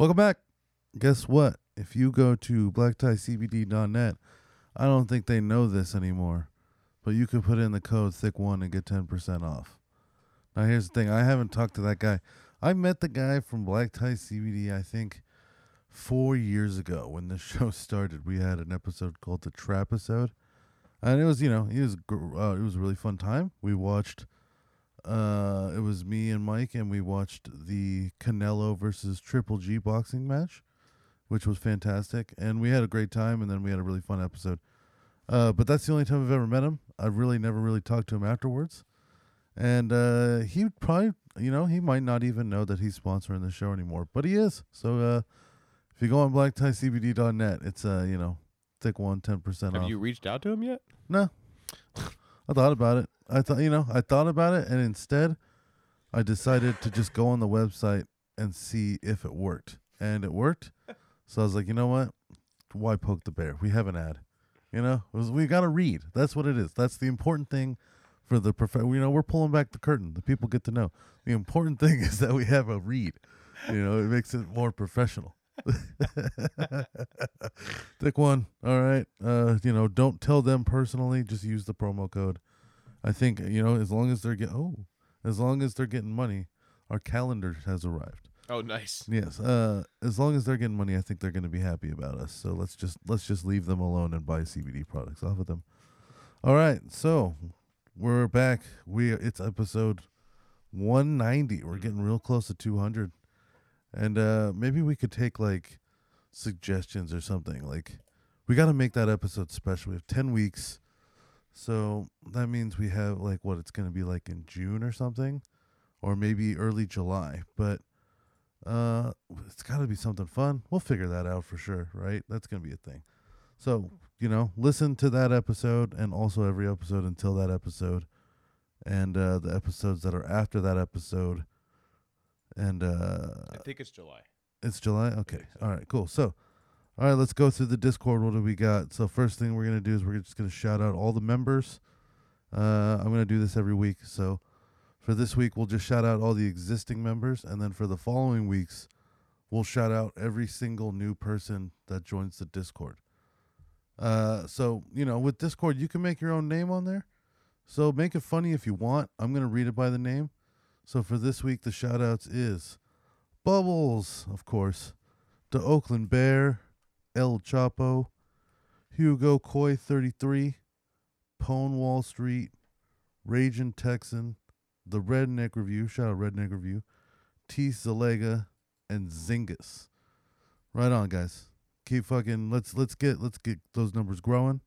Welcome back. Guess what? If you go to blacktiecbd.net, I don't think they know this anymore, but you can put in the code thick1 and get 10% off. Now, here's the thing I haven't talked to that guy. I met the guy from Black Tie CBD, I think, four years ago when the show started. We had an episode called the Trap episode. And it was, you know, it was uh, it was a really fun time. We watched uh, it was me and Mike, and we watched the Canelo versus Triple G boxing match, which was fantastic, and we had a great time. And then we had a really fun episode. Uh, but that's the only time I've ever met him. I've really never really talked to him afterwards, and uh, he probably, you know, he might not even know that he's sponsoring the show anymore, but he is. So uh, if you go on blacktiecbd.net, it's uh, you know, thick one, 10 percent Have off. you reached out to him yet? No. I thought about it. I thought, you know, I thought about it, and instead, I decided to just go on the website and see if it worked, and it worked. So I was like, you know what? Why poke the bear? We have an ad. You know, was, we got to read. That's what it is. That's the important thing for the prof. You know, we're pulling back the curtain. The people get to know. The important thing is that we have a read. You know, it makes it more professional. Thick one. All right. Uh, you know, don't tell them personally. Just use the promo code. I think you know, as long as they're get oh, as long as they're getting money, our calendar has arrived. Oh, nice. Yes. Uh, as long as they're getting money, I think they're going to be happy about us. So let's just let's just leave them alone and buy CBD products off of them. All right. So we're back. We it's episode 190. We're getting real close to 200, and uh, maybe we could take like suggestions or something. Like we got to make that episode special. We have 10 weeks. So that means we have like what it's going to be like in June or something or maybe early July. But uh it's got to be something fun. We'll figure that out for sure, right? That's going to be a thing. So, you know, listen to that episode and also every episode until that episode and uh the episodes that are after that episode and uh I think it's July. it's July? Okay. All right, cool. So, all right, let's go through the Discord. What do we got? So, first thing we're to do is we're just to shout out all the members. Uh, I'm to do this every week. So, for this week, we'll just shout out all the existing members. And then for the following weeks, we'll shout out every single new person that joins the Discord. Uh, so, you know, with Discord, you can make your own name on there. So, make it funny if you want. I'm to read it by the name. So, for this week, the shout outs is. Bubbles, of course. The Oakland Bear, El Chapo, Hugo Coy 33, Pone Wall Street, Raging Texan, The Redneck Review, shout out Redneck Review, T Zalega, and Zingus. Right on, guys. Keep fucking let's let's get let's get those numbers growing.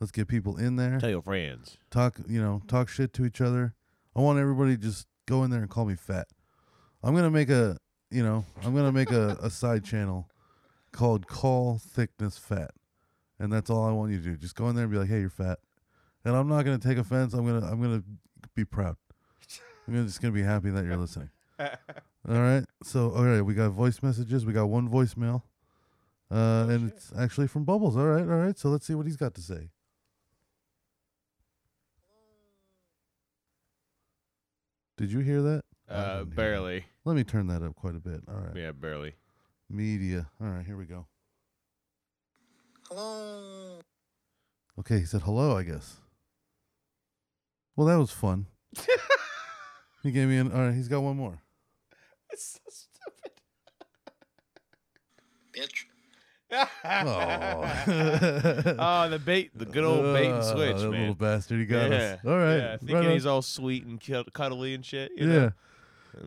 Let's get people in there. Tell your friends. Talk you know, talk shit to each other. I want everybody to just go in there and call me fat. I'm gonna make a you know, I'm gonna make a, a side channel called Call Thickness Fat. And that's all I want you to do. Just go in there and be like, Hey, you're fat. And I'm not gonna take offense. I'm gonna I'm gonna be proud. I'm just gonna be happy that you're listening. all right. So all right, we got voice messages. We got one voicemail. Uh, and it's actually from Bubbles. All right, all right. So let's see what he's got to say. Did you hear that? Uh, didn't hear that. barely. Let me turn that up quite a bit. All right. Yeah, barely. Media. All right, here we go. Hello. Okay, he said hello, I guess. Well, that was fun. he gave me an. All right, he's got one more. It's so stupid. Bitch. Oh, oh, the bait, the good old bait and Ah, switch, that man. little bastard, he got yeah. us. All right, Yeah, right thinking on. he's all sweet and cud- cuddly and shit. You yeah. Know?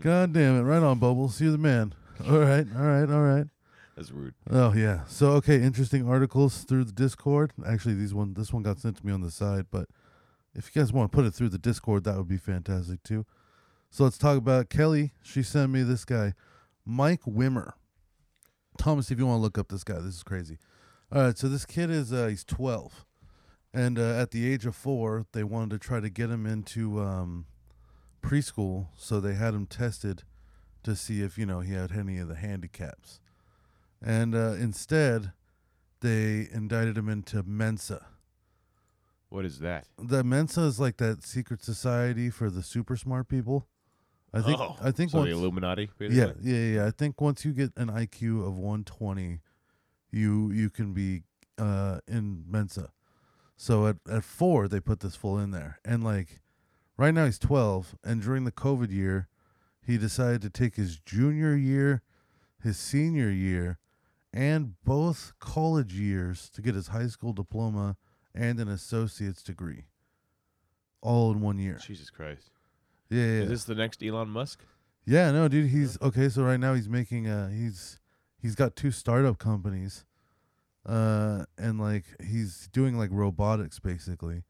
God damn it! Right on, Bubbles. You're the man. All right, all right, all right. That's rude. Oh yeah. So okay, interesting articles through the Discord. Actually, these one this one got sent to me on the side, but if you guys want to put it through the Discord, that would be fantastic too. So let's talk about Kelly. She sent me this guy, Mike Wimmer. Thomas, if you want to look up this guy, this is crazy. All right, so this kid is uh, he's 12, and uh, at the age of four, they wanted to try to get him into um, preschool, so they had him tested to see if you know he had any of the handicaps, and uh, instead, they indicted him into Mensa. What is that? The Mensa is like that secret society for the super smart people. I think. oh, I think so once, the Illuminati. yeah, basically? yeah, yeah. I think once you get an IQ of 120, you you can be uh, in Mensa. So at at four, they put this full in there, and like right now he's 12, and during the COVID year, he decided to take his junior year, his senior year, and both college years to get his high school diploma and an associate's degree, all in one year. Jesus Christ. Yeah, yeah. Is this the next Elon Musk? Yeah, no, dude, he's okay. So right now he's making uh he's he's got two startup companies, uh, and like he's doing like robotics basically,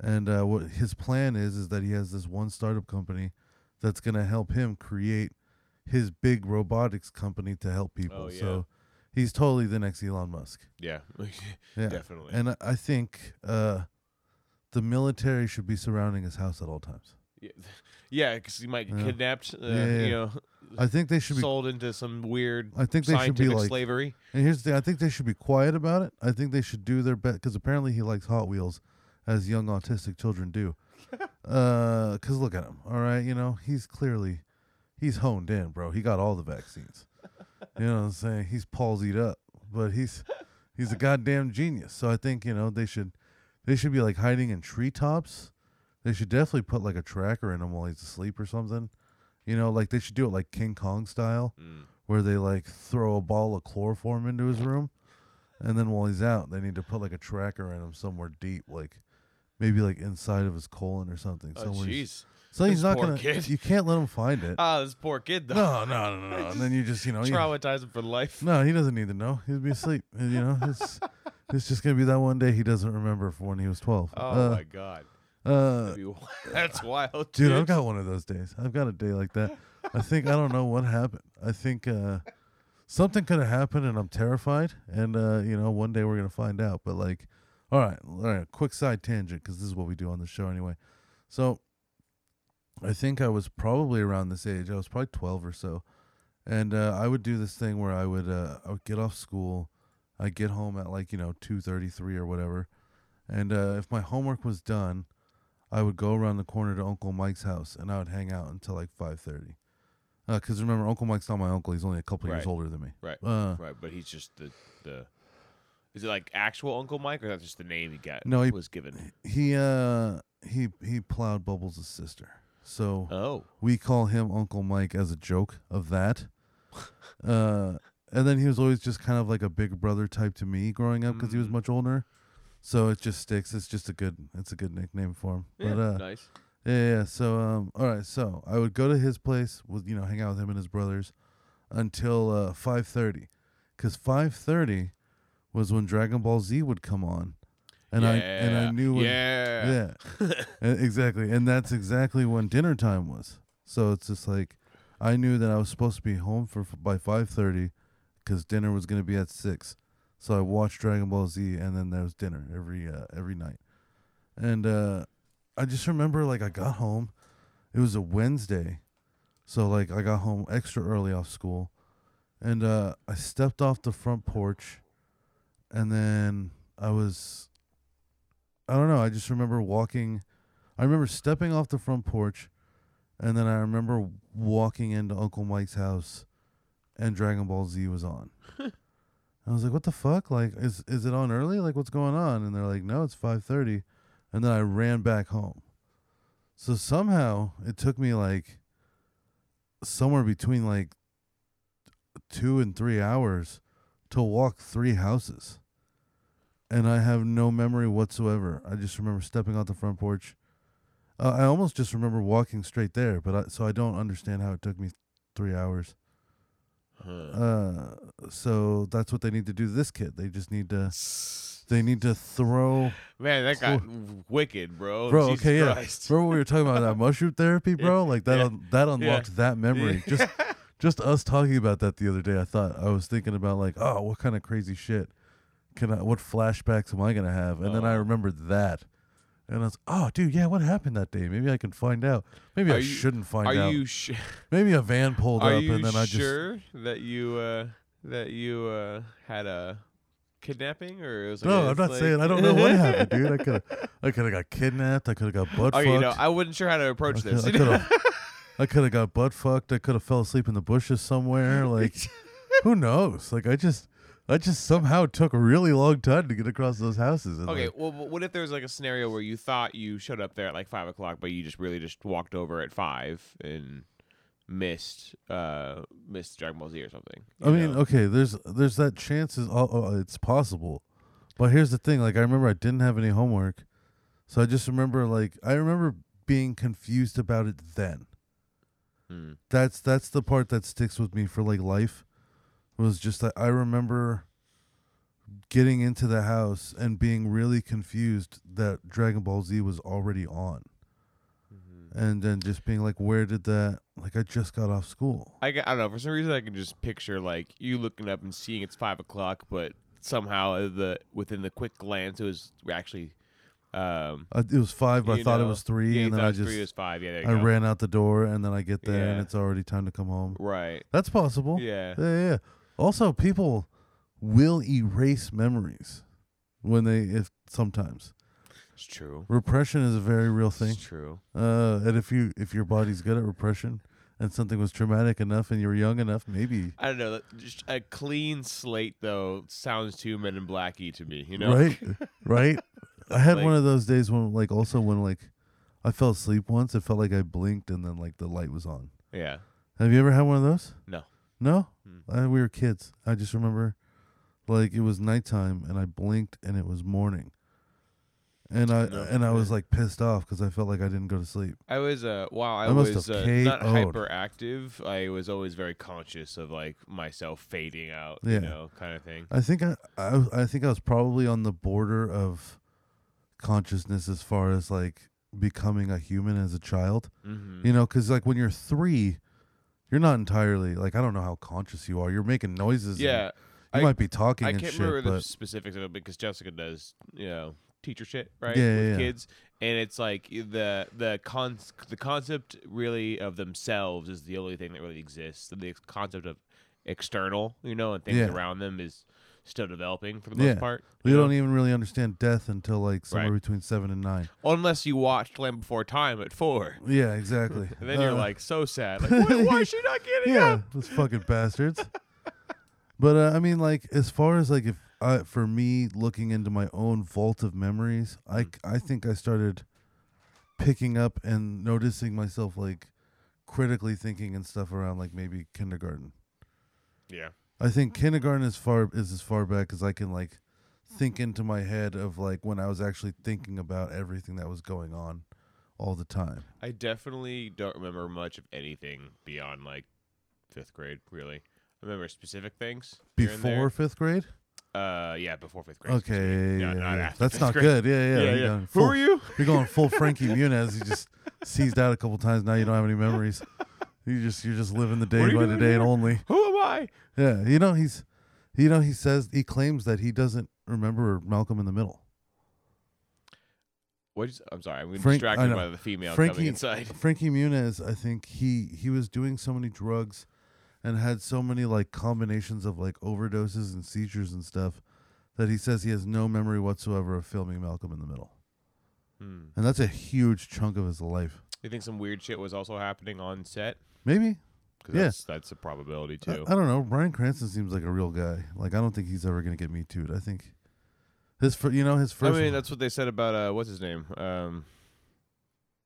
and uh, what his plan is is that he has this one startup company that's gonna help him create his big robotics company to help people. Oh, yeah. So he's totally the next Elon Musk. Yeah. Yeah, Definitely. and I- I think uh, the military should be surrounding his house at all times. yeah, yeah, because he might get Yeah. kidnapped. Uh, Yeah, yeah, You know, I think they should be sold into some weird I think they should be like slavery. And here's the thing: I think they should be quiet about it. I think they should do their best because apparently he likes Hot Wheels, as young autistic children do. Uh, cause look at him. All right, you know he's clearly he's honed in, bro. He got all the vaccines. you know what I'm saying? He's palsied up, but he's he's a goddamn genius. So I think you know they should they should be like hiding in treetops. They should definitely put like a tracker in him while he's asleep or something. You know, like they should do it like King Kong style Mm. where they like throw a ball of chloroform into his room, and then while he's out, they need to put like a tracker in him somewhere deep, like maybe like inside of his colon or something. Oh, somewhere he's- jeez. so he's This not poor gonna. kid. You can't let him find it. Ah, this poor kid, though. no, no, no, no. And then you just you know. you- Traumatize him for life. no, he doesn't need to know. He'll be asleep. and, you know, it's it's just gonna be that one day he doesn't remember from when he was twelve. Oh, uh, my God. uh, That'd be- That's wild. Dude, I've got one of those days. I've got a day like that. I think I don't know what happened. I think uh, something could have happened, and I'm terrified. And uh, you know, one day we're gonna find out. But like, all right, all right. Quick side tangent because this is what we do on the show anyway. So, I think I was probably around this age. I was probably 12 or so, and uh, I would do this thing where I would uh, I would get off school, I'd get home at like you know 2:33 or whatever, and uh, if my homework was done. I would go around the corner to Uncle Mike's house and I would hang out until like five thirty. Because remember, Uncle Mike's not my uncle; he's only a couple years older than me. Right. Uh, right, but he's just the the. Is it like actual Uncle Mike, or that's just the name he got? No, he- was given. he uh he he plowed Bubbles' sister, so Oh, we call him Uncle Mike as a joke of that. uh, and then he was always just kind of like a big brother type to me growing up because he was Mm. much older. So it just sticks. It's just a good. It's a good nickname for him. yeah, But uh, nice. Yeah, yeah. yeah. So, um, all right. So I would go to his place with you know hang out with him and his brothers until uh, five thirty, because five thirty was when Dragon Ball Z would come on, and I and I knew when, yeah, yeah, exactly, and that's exactly when dinner time was. So it's just like I knew that I was supposed to be home for by five thirty, because dinner was gonna be at six. So I watched Dragon Ball Z, and then there was dinner every uh, every night, and uh, I just remember like I got home. It was a Wednesday, so like I got home extra early off school, and uh, I stepped off the front porch, and then I was. I don't know. I just remember walking. I remember stepping off the front porch, and then I remember walking into Uncle Mike's house, and Dragon Ball Z was on. I was like, "What the fuck? Like, is is it on early? Like, what's going on?" And they're like, "No, it's 5.30. And then I ran back home. So somehow it took me like somewhere between like two and three hours to walk three houses. And I have no memory whatsoever. I just remember stepping out the front porch. Uh, I almost just remember walking straight there, but I, so I don't understand how it took me three hours. Huh. Uh, so that's what they need to do to this kid. They just need to they need to throw Man, that got wicked, bro. bro. Jesus okay, yeah. Christ. Remember we were talking about that mushroom therapy, bro? Like that Yeah. un- that unlocked that memory. Just just us talking about that the other day. I thought I was thinking about like, oh, what kind of crazy shit can I? What flashbacks am I gonna have? And then I Oh. remembered that, and I was, oh, dude, yeah, what happened that day? Maybe I can find out. Maybe Are I you- shouldn't find Are out. you sh- Maybe a van pulled are up, you and then I just sure that you uh that you uh had a kidnapping or it was like no, I'm not like- saying I don't know what happened, dude. I could have, I could have got kidnapped. I could have got butt Okay, fucked. you know, I wasn't sure how to approach this. could- I could have, I could have got butt fucked. I could have fell asleep in the bushes somewhere. Like, who knows? Like, I just, I just somehow took a really long time to get across those houses. And Okay, like, well, but what if there was like a scenario where you thought you showed up there at like five o'clock, but you just really just walked over at five and missed uh missed Dragon Ball Z or something? I you mean, know? okay, there's, there's that chance is, oh, oh, it's possible, but here's the thing. Like, I remember I didn't have any homework, so I just remember, like, I remember being confused about it then. Hmm. that's that's the part that sticks with me for like life was just that I remember getting into the house and being really confused that Dragon Ball Z was already on. Mm-hmm. And then just being like, where did that? Like, I just got off school. I, I don't know. For some reason, I can just picture like you looking up and seeing it's five o'clock, but somehow uh, the within the quick glance, it was actually. Um, I, it was five, but I thought it was three, yeah, and then I just three, was five. Yeah, I go. ran out the door, and then I get there, and it's already time to come home. Right. That's possible. Yeah. Yeah, yeah. Also, people will erase memories when they, if sometimes It's true. repression is a very real thing. It's true. Uh, and if you if your body's good at repression, and something was traumatic enough, and you were young enough, maybe I don't know. Just a clean slate though sounds too Men in Blacky to me. You know. right, right. I had Like- one of those days when, like, also when like I fell asleep once, it felt like I blinked, and then like the light was on. Yeah. Have you ever had one of those? No. No, Hmm. I, we were kids. I just remember, like, it was nighttime, and I blinked, and it was morning. And I No. and I was like pissed off because I felt like I didn't go to sleep. I was uh wow, I, I was uh, not hyperactive, I was always very conscious of like myself fading out, Yeah. you know, kind of thing. I think I, I was- I think I was probably on the border of consciousness as far as like becoming a human as a child. Mm-hmm. You know, because like when you're three, you're not entirely like I don't know how conscious you are. You're making noises. and Yeah. you I- might be talking I and can't shit, remember the specifics of it because Jessica does, you know, teacher shit, right? Yeah, yeah, with yeah. kids. And it's like the the con the concept really of themselves is the only thing that really exists. The concept of external, you know, and things Yeah. around them is still developing for the most Yeah. part. we you know? don't even really understand death until like somewhere Right. between seven and nine. unless you watched Land Before Time at four. Yeah, exactly. And then you're Uh, like so sad. Like, why, why is she not getting yeah, up? those fucking bastards. But uh, I mean, like, as far as like, if I, for me, looking into my own vault of memories, I, Mm. I think I started picking up and noticing myself like critically thinking and stuff around like maybe kindergarten. Yeah. I think kindergarten is far is as far back as I can like think into my head of like when I was actually thinking about everything that was going on all the time. I definitely don't remember much of anything beyond like fifth grade, really. I remember specific things. here and there. Before fifth grade? Uh, yeah, before fifth grade. Okay, yeah, yeah, not yeah. that's not grade. good. Yeah, yeah. Yeah, you're yeah. going Who full- are you? You're going full Frankie Muniz. You just seized out a couple times. Now you don't have any memories. You just you're just living the day What are you by the day and here? only. Who am I? Yeah, you know he's, you know he says he claims that he doesn't remember Malcolm in the Middle. What? is- I'm sorry. I'm Frank- distracted by the female Frankie coming inside. Frankie Muniz, I think he he was doing so many drugs, and had so many like combinations of like overdoses and seizures and stuff, that he says he has no memory whatsoever of filming Malcolm in the Middle, Hmm. and that's a huge chunk of his life. You think some weird shit was also happening on set? Maybe Because Yeah. that's that's a probability I, too. I don't know. Bryan Cranston seems like a real guy. Like I don't think he's ever gonna get me too. I think his fir- you know his I first mean, one- that's what they said about uh, what's his name? Um,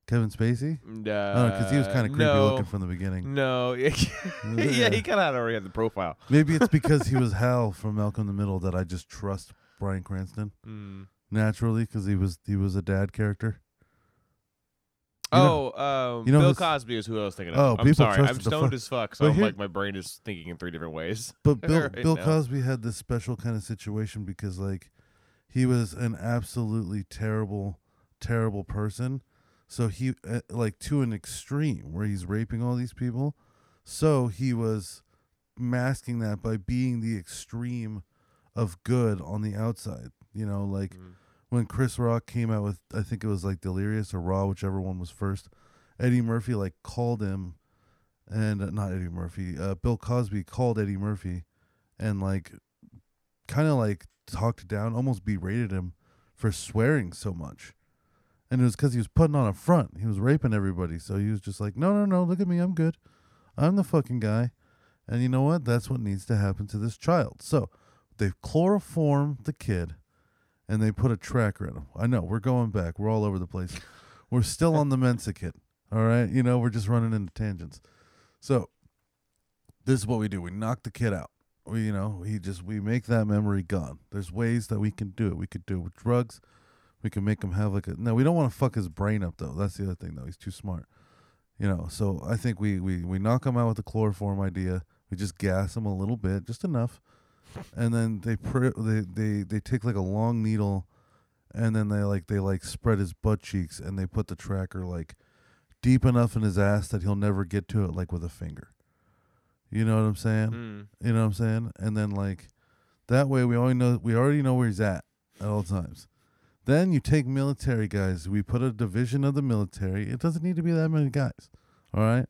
Kevin Spacey. uh, because he was kind of creepy no, looking from the beginning. No, yeah, Yeah. he kind of already had the profile. Maybe it's because he was Hal from Malcolm in the Middle that I just trust Bryan Cranston Hmm. Naturally because he was he was a dad character. You know- oh, um, you know Bill Cosby is who I was thinking of. Oh, I'm people sorry, I'm the stoned fuck- as fuck, so But I'm here- like my brain is thinking in three different ways. But Bill Right Bill now. Cosby had this special kind of situation because like he was an absolutely terrible, terrible person. So he uh, like to an extreme where he's raping all these people. So he was masking that by being the extreme of good on the outside. You know, like Mm. when Chris Rock came out with I think it was like Delirious or Raw, whichever one was first. Eddie Murphy like called him, and uh, not Eddie Murphy. Uh, Bill Cosby called Eddie Murphy, and like, kind of like talked down, almost berated him for swearing so much. And it was because he was putting on a front. He was raping everybody, so he was just like, "No, no, no! Look at me, I'm good. I'm the fucking guy." And you know what? That's what needs to happen to this child. So they've chloroformed the kid and they put a tracker in him. I know we're going back. We're all over the place. We're still on the Mensa kit. All right, you know we're just running into tangents. So this is what we do. We knock the kid out. We, you know, we just we make that memory gone. There's ways that we can do it. We could do it with drugs. We can make him have like a. No, we don't want to fuck his brain up though. That's the other thing though. He's too smart. You know. So I think we we we knock him out with the chloroform idea. We just gas him a little bit, just enough, and then they pr- they they they take like a long needle, and then they like they like spread his butt cheeks and they put the tracker like deep enough in his ass that he'll never get to it like with a finger. You know what I'm saying? Mm. You know what I'm saying? And then like that way we already know we already know where he's at at all times. Then you take military guys. We put a division of the military. It doesn't need to be that many guys. All right?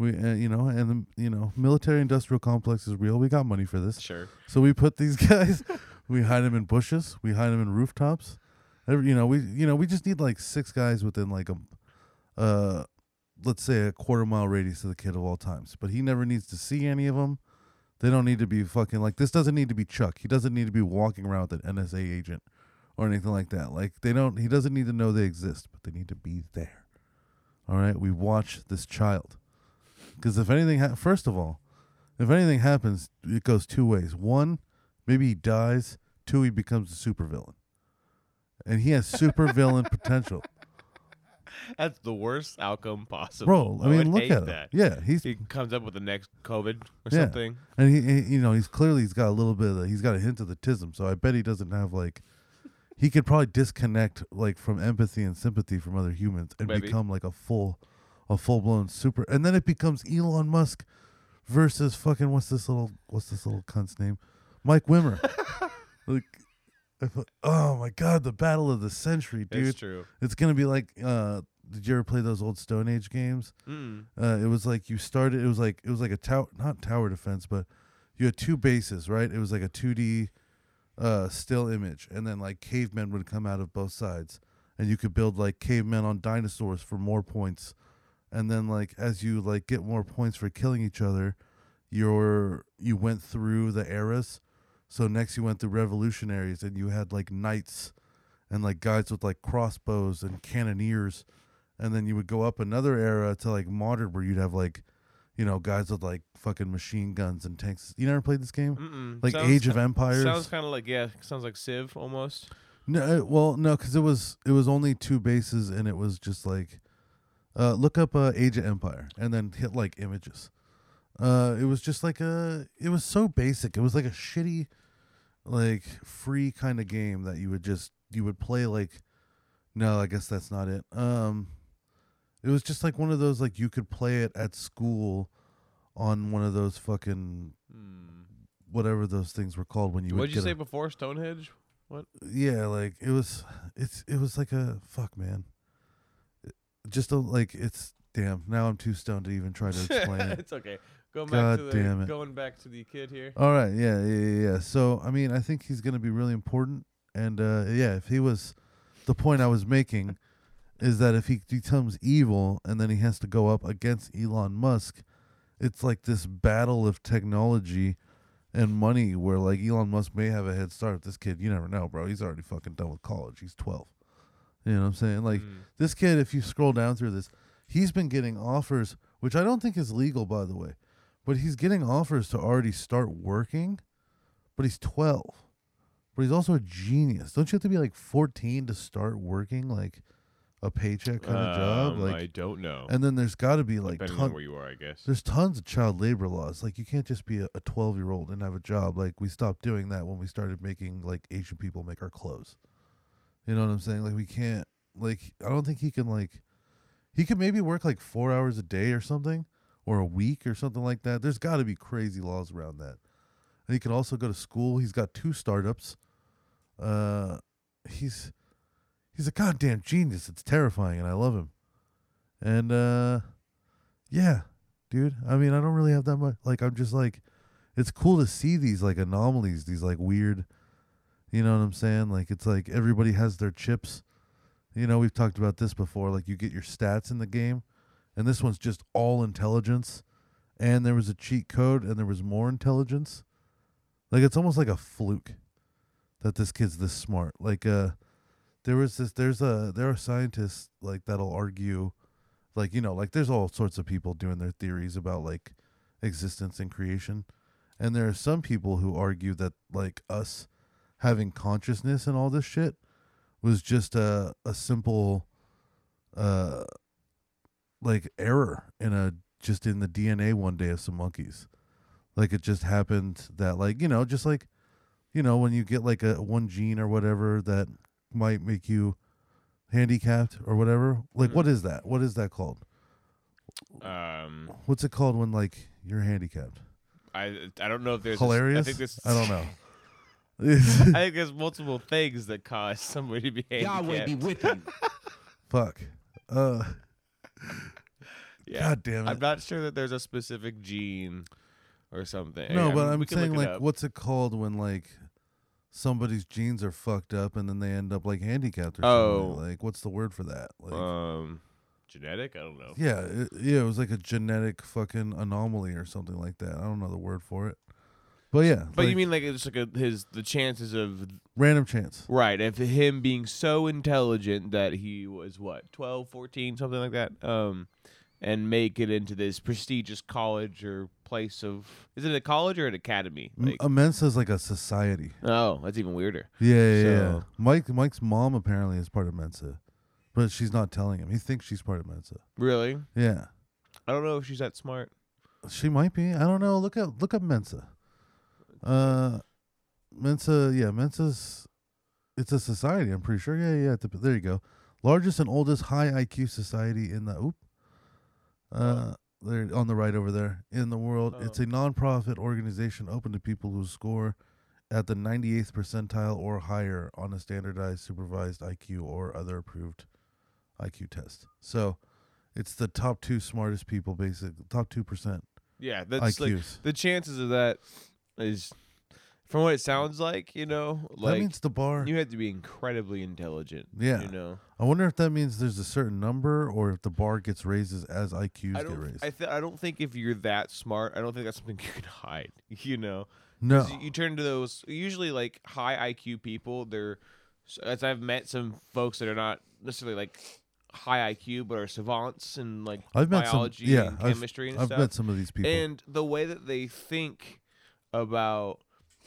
We uh, you know, and the, you know, military industrial complex is real. We got money for this. Sure. So we put these guys, we hide them in bushes, we hide them in rooftops. Every, you know, we you know we just need like six guys within like a, uh, let's say a quarter mile radius of the kid of all times. But he never needs to see any of them. They don't need to be fucking like this. Doesn't need to be Chuck. He doesn't need to be walking around with an NSA agent or anything like that. Like they don't. He doesn't need to know they exist, but they need to be there. All right. We watch this child because if anything, ha- first of all, if anything happens, it goes two ways. One, maybe he dies. Two, he becomes a supervillain, and he has supervillain potential, That's the worst outcome possible. bro. I would mean, look hate at him. that. Yeah, he's He comes up with the next COVID or Yeah. something. and he, he, you know, he's clearly he's got a little bit of the, he's got a hint of the tism. So I bet he doesn't have like, he could probably disconnect like from empathy and sympathy from other humans and Maybe. become like a full, a full blown super. And then it becomes Elon Musk versus fucking what's this little what's this little cunt's name, Mike Wimmer. like, I thought, oh my god, the battle of the century, dude. It's true. It's gonna be like, uh, did you ever play those old Stone Age games? Mm. Uh, it was like you started. It was like it was like a tower, not tower defense, but you had two bases, right? It was like a two D uh, still image, and then like cavemen would come out of both sides, and you could build like cavemen on dinosaurs for more points, and then like as you like get more points for killing each other, your you went through the eras. So next you went through revolutionaries, and you had like knights, and like guys with like crossbows and cannoneers and then you would go up another era to like modern where you'd have like you know guys with like fucking machine guns and tanks you never played this game Mm-mm. like Sounds age of empires Sounds kind of like yeah. Sounds like Civ almost. no uh, well no because it was it was only two bases and it was just like uh look up uh age of empire and then hit like images uh it was just like a it was so basic it was like a shitty like free kind of game that you would just you would play like no i guess that's not it um it was just like one of those like you could play it at school on one of those fucking Hmm. whatever those things were called when you What did you say a- before Stonehenge? What? Yeah like it was it's it was like a fuck man just a like it's damn now i'm too stoned to even try to explain it it's okay. Going God back to the damn it. going back to the kid here. all right yeah yeah yeah, yeah. so i mean i think he's gonna be really important and uh yeah if he was the point i was making is that if he becomes evil and then he has to go up against elon musk it's like this battle of technology and money where like Elon Musk may have a head start. This kid, you never know, bro. He's already fucking done with college. He's 12. You know what I'm saying? Like Mm. this kid, if you scroll down through this, he's been getting offers, which I don't think is legal, by the way, but he's getting offers to already start working, but he's 12. But he's also a genius. Don't you have to be like 14 to start working like a paycheck kind of job? Um, Like, I don't know. and then there's got to be like Depending ton- on where you are, I guess. there's tons of child labor laws. Like you can't just be a 12 year old and have a job. Like we stopped doing that when we started making like Asian people make our clothes. You know what I'm saying? Like we can't like I don't think he can like he could maybe work like 4 hours a day or something or a week or something like that. There's got to be crazy laws around that. And he can also go to school. He's got two startups. Uh he's he's a goddamn genius. It's terrifying and I love him. And uh yeah, dude. I mean, I don't really have that much like I'm just like it's cool to see these like anomalies, these like weird you know what I'm saying? Like it's like everybody has their chips. You know, we've talked about this before. Like you get your stats in the game, and this one's just all intelligence, and there was a cheat code, and there was more intelligence. Like it's almost like a fluke that this kid's this smart. Like uh, there was this. There's a there are scientists like that'll argue, like you know, like there's all sorts of people doing their theories about like existence and creation, and there are some people who argue that like us having consciousness and all this shit was just a a simple uh like error in a just in the DNA one day of some monkeys. Like it just happened that like, you know, just like you know, when you get like a one gene or whatever that might make you handicapped or whatever. Like Mhm. what is that? What is that called? Um, What's it called when like you're handicapped? I I don't know if there's Hilarious? I think this. I don't know. I think there's multiple things that cause somebody to be Yahweh handicapped. be with you. Fuck. Uh yeah. God damn it. I'm not sure that there's a specific gene or something. No, I but mean, I'm we can look saying like, up. what's it called when like somebody's genes are fucked up and then they end up like handicapped or Oh. something? Like, what's the word for that? Like, um, genetic? I don't know. yeah, it, yeah, it was like a genetic fucking anomaly or something like that. I don't know the word for it, but yeah. But like, you mean like it's like a, his the chances of random chance? right If him being so intelligent that he was what 12, 14, something like that, um, and make it into this prestigious college or place of is it a college or an academy? M- Like, Mensa's like a society. oh, that's even weirder. Yeah, yeah, yeah. Mike, Mike's mom apparently is part of Mensa, but she's not telling him. He thinks she's part of Mensa. Really? Yeah. I don't know if she's that smart. She might be. I don't know. Look up look up Mensa. Uh Mensa, yeah, Mensa's it's a society, I'm pretty sure. Yeah, yeah, the- there you go. Largest and oldest high IQ society in the oop. Uh there on the right over there in the world. It's Oh. a nonprofit organization open to people who score at the 98th percentile or higher on a standardized supervised IQ or other approved IQ test. So, it's the top 2 smartest people basic top 2% Yeah, that's like IQs. the chances of that is from what it sounds like, you know, that means the bar. you have to be incredibly intelligent. Yeah. You know. I wonder if that means there's a certain number or if the bar gets raised as, IQs I get raised. I th- I don't think if you're that smart, I don't think that's something you can hide, you know. no. You, you turn to those usually like high IQ people, they're as I've met some folks that are not necessarily like high IQ but are savants and like I've met biology some yeah, and I've, chemistry and I've stuff. met some of these people. And the way that they think about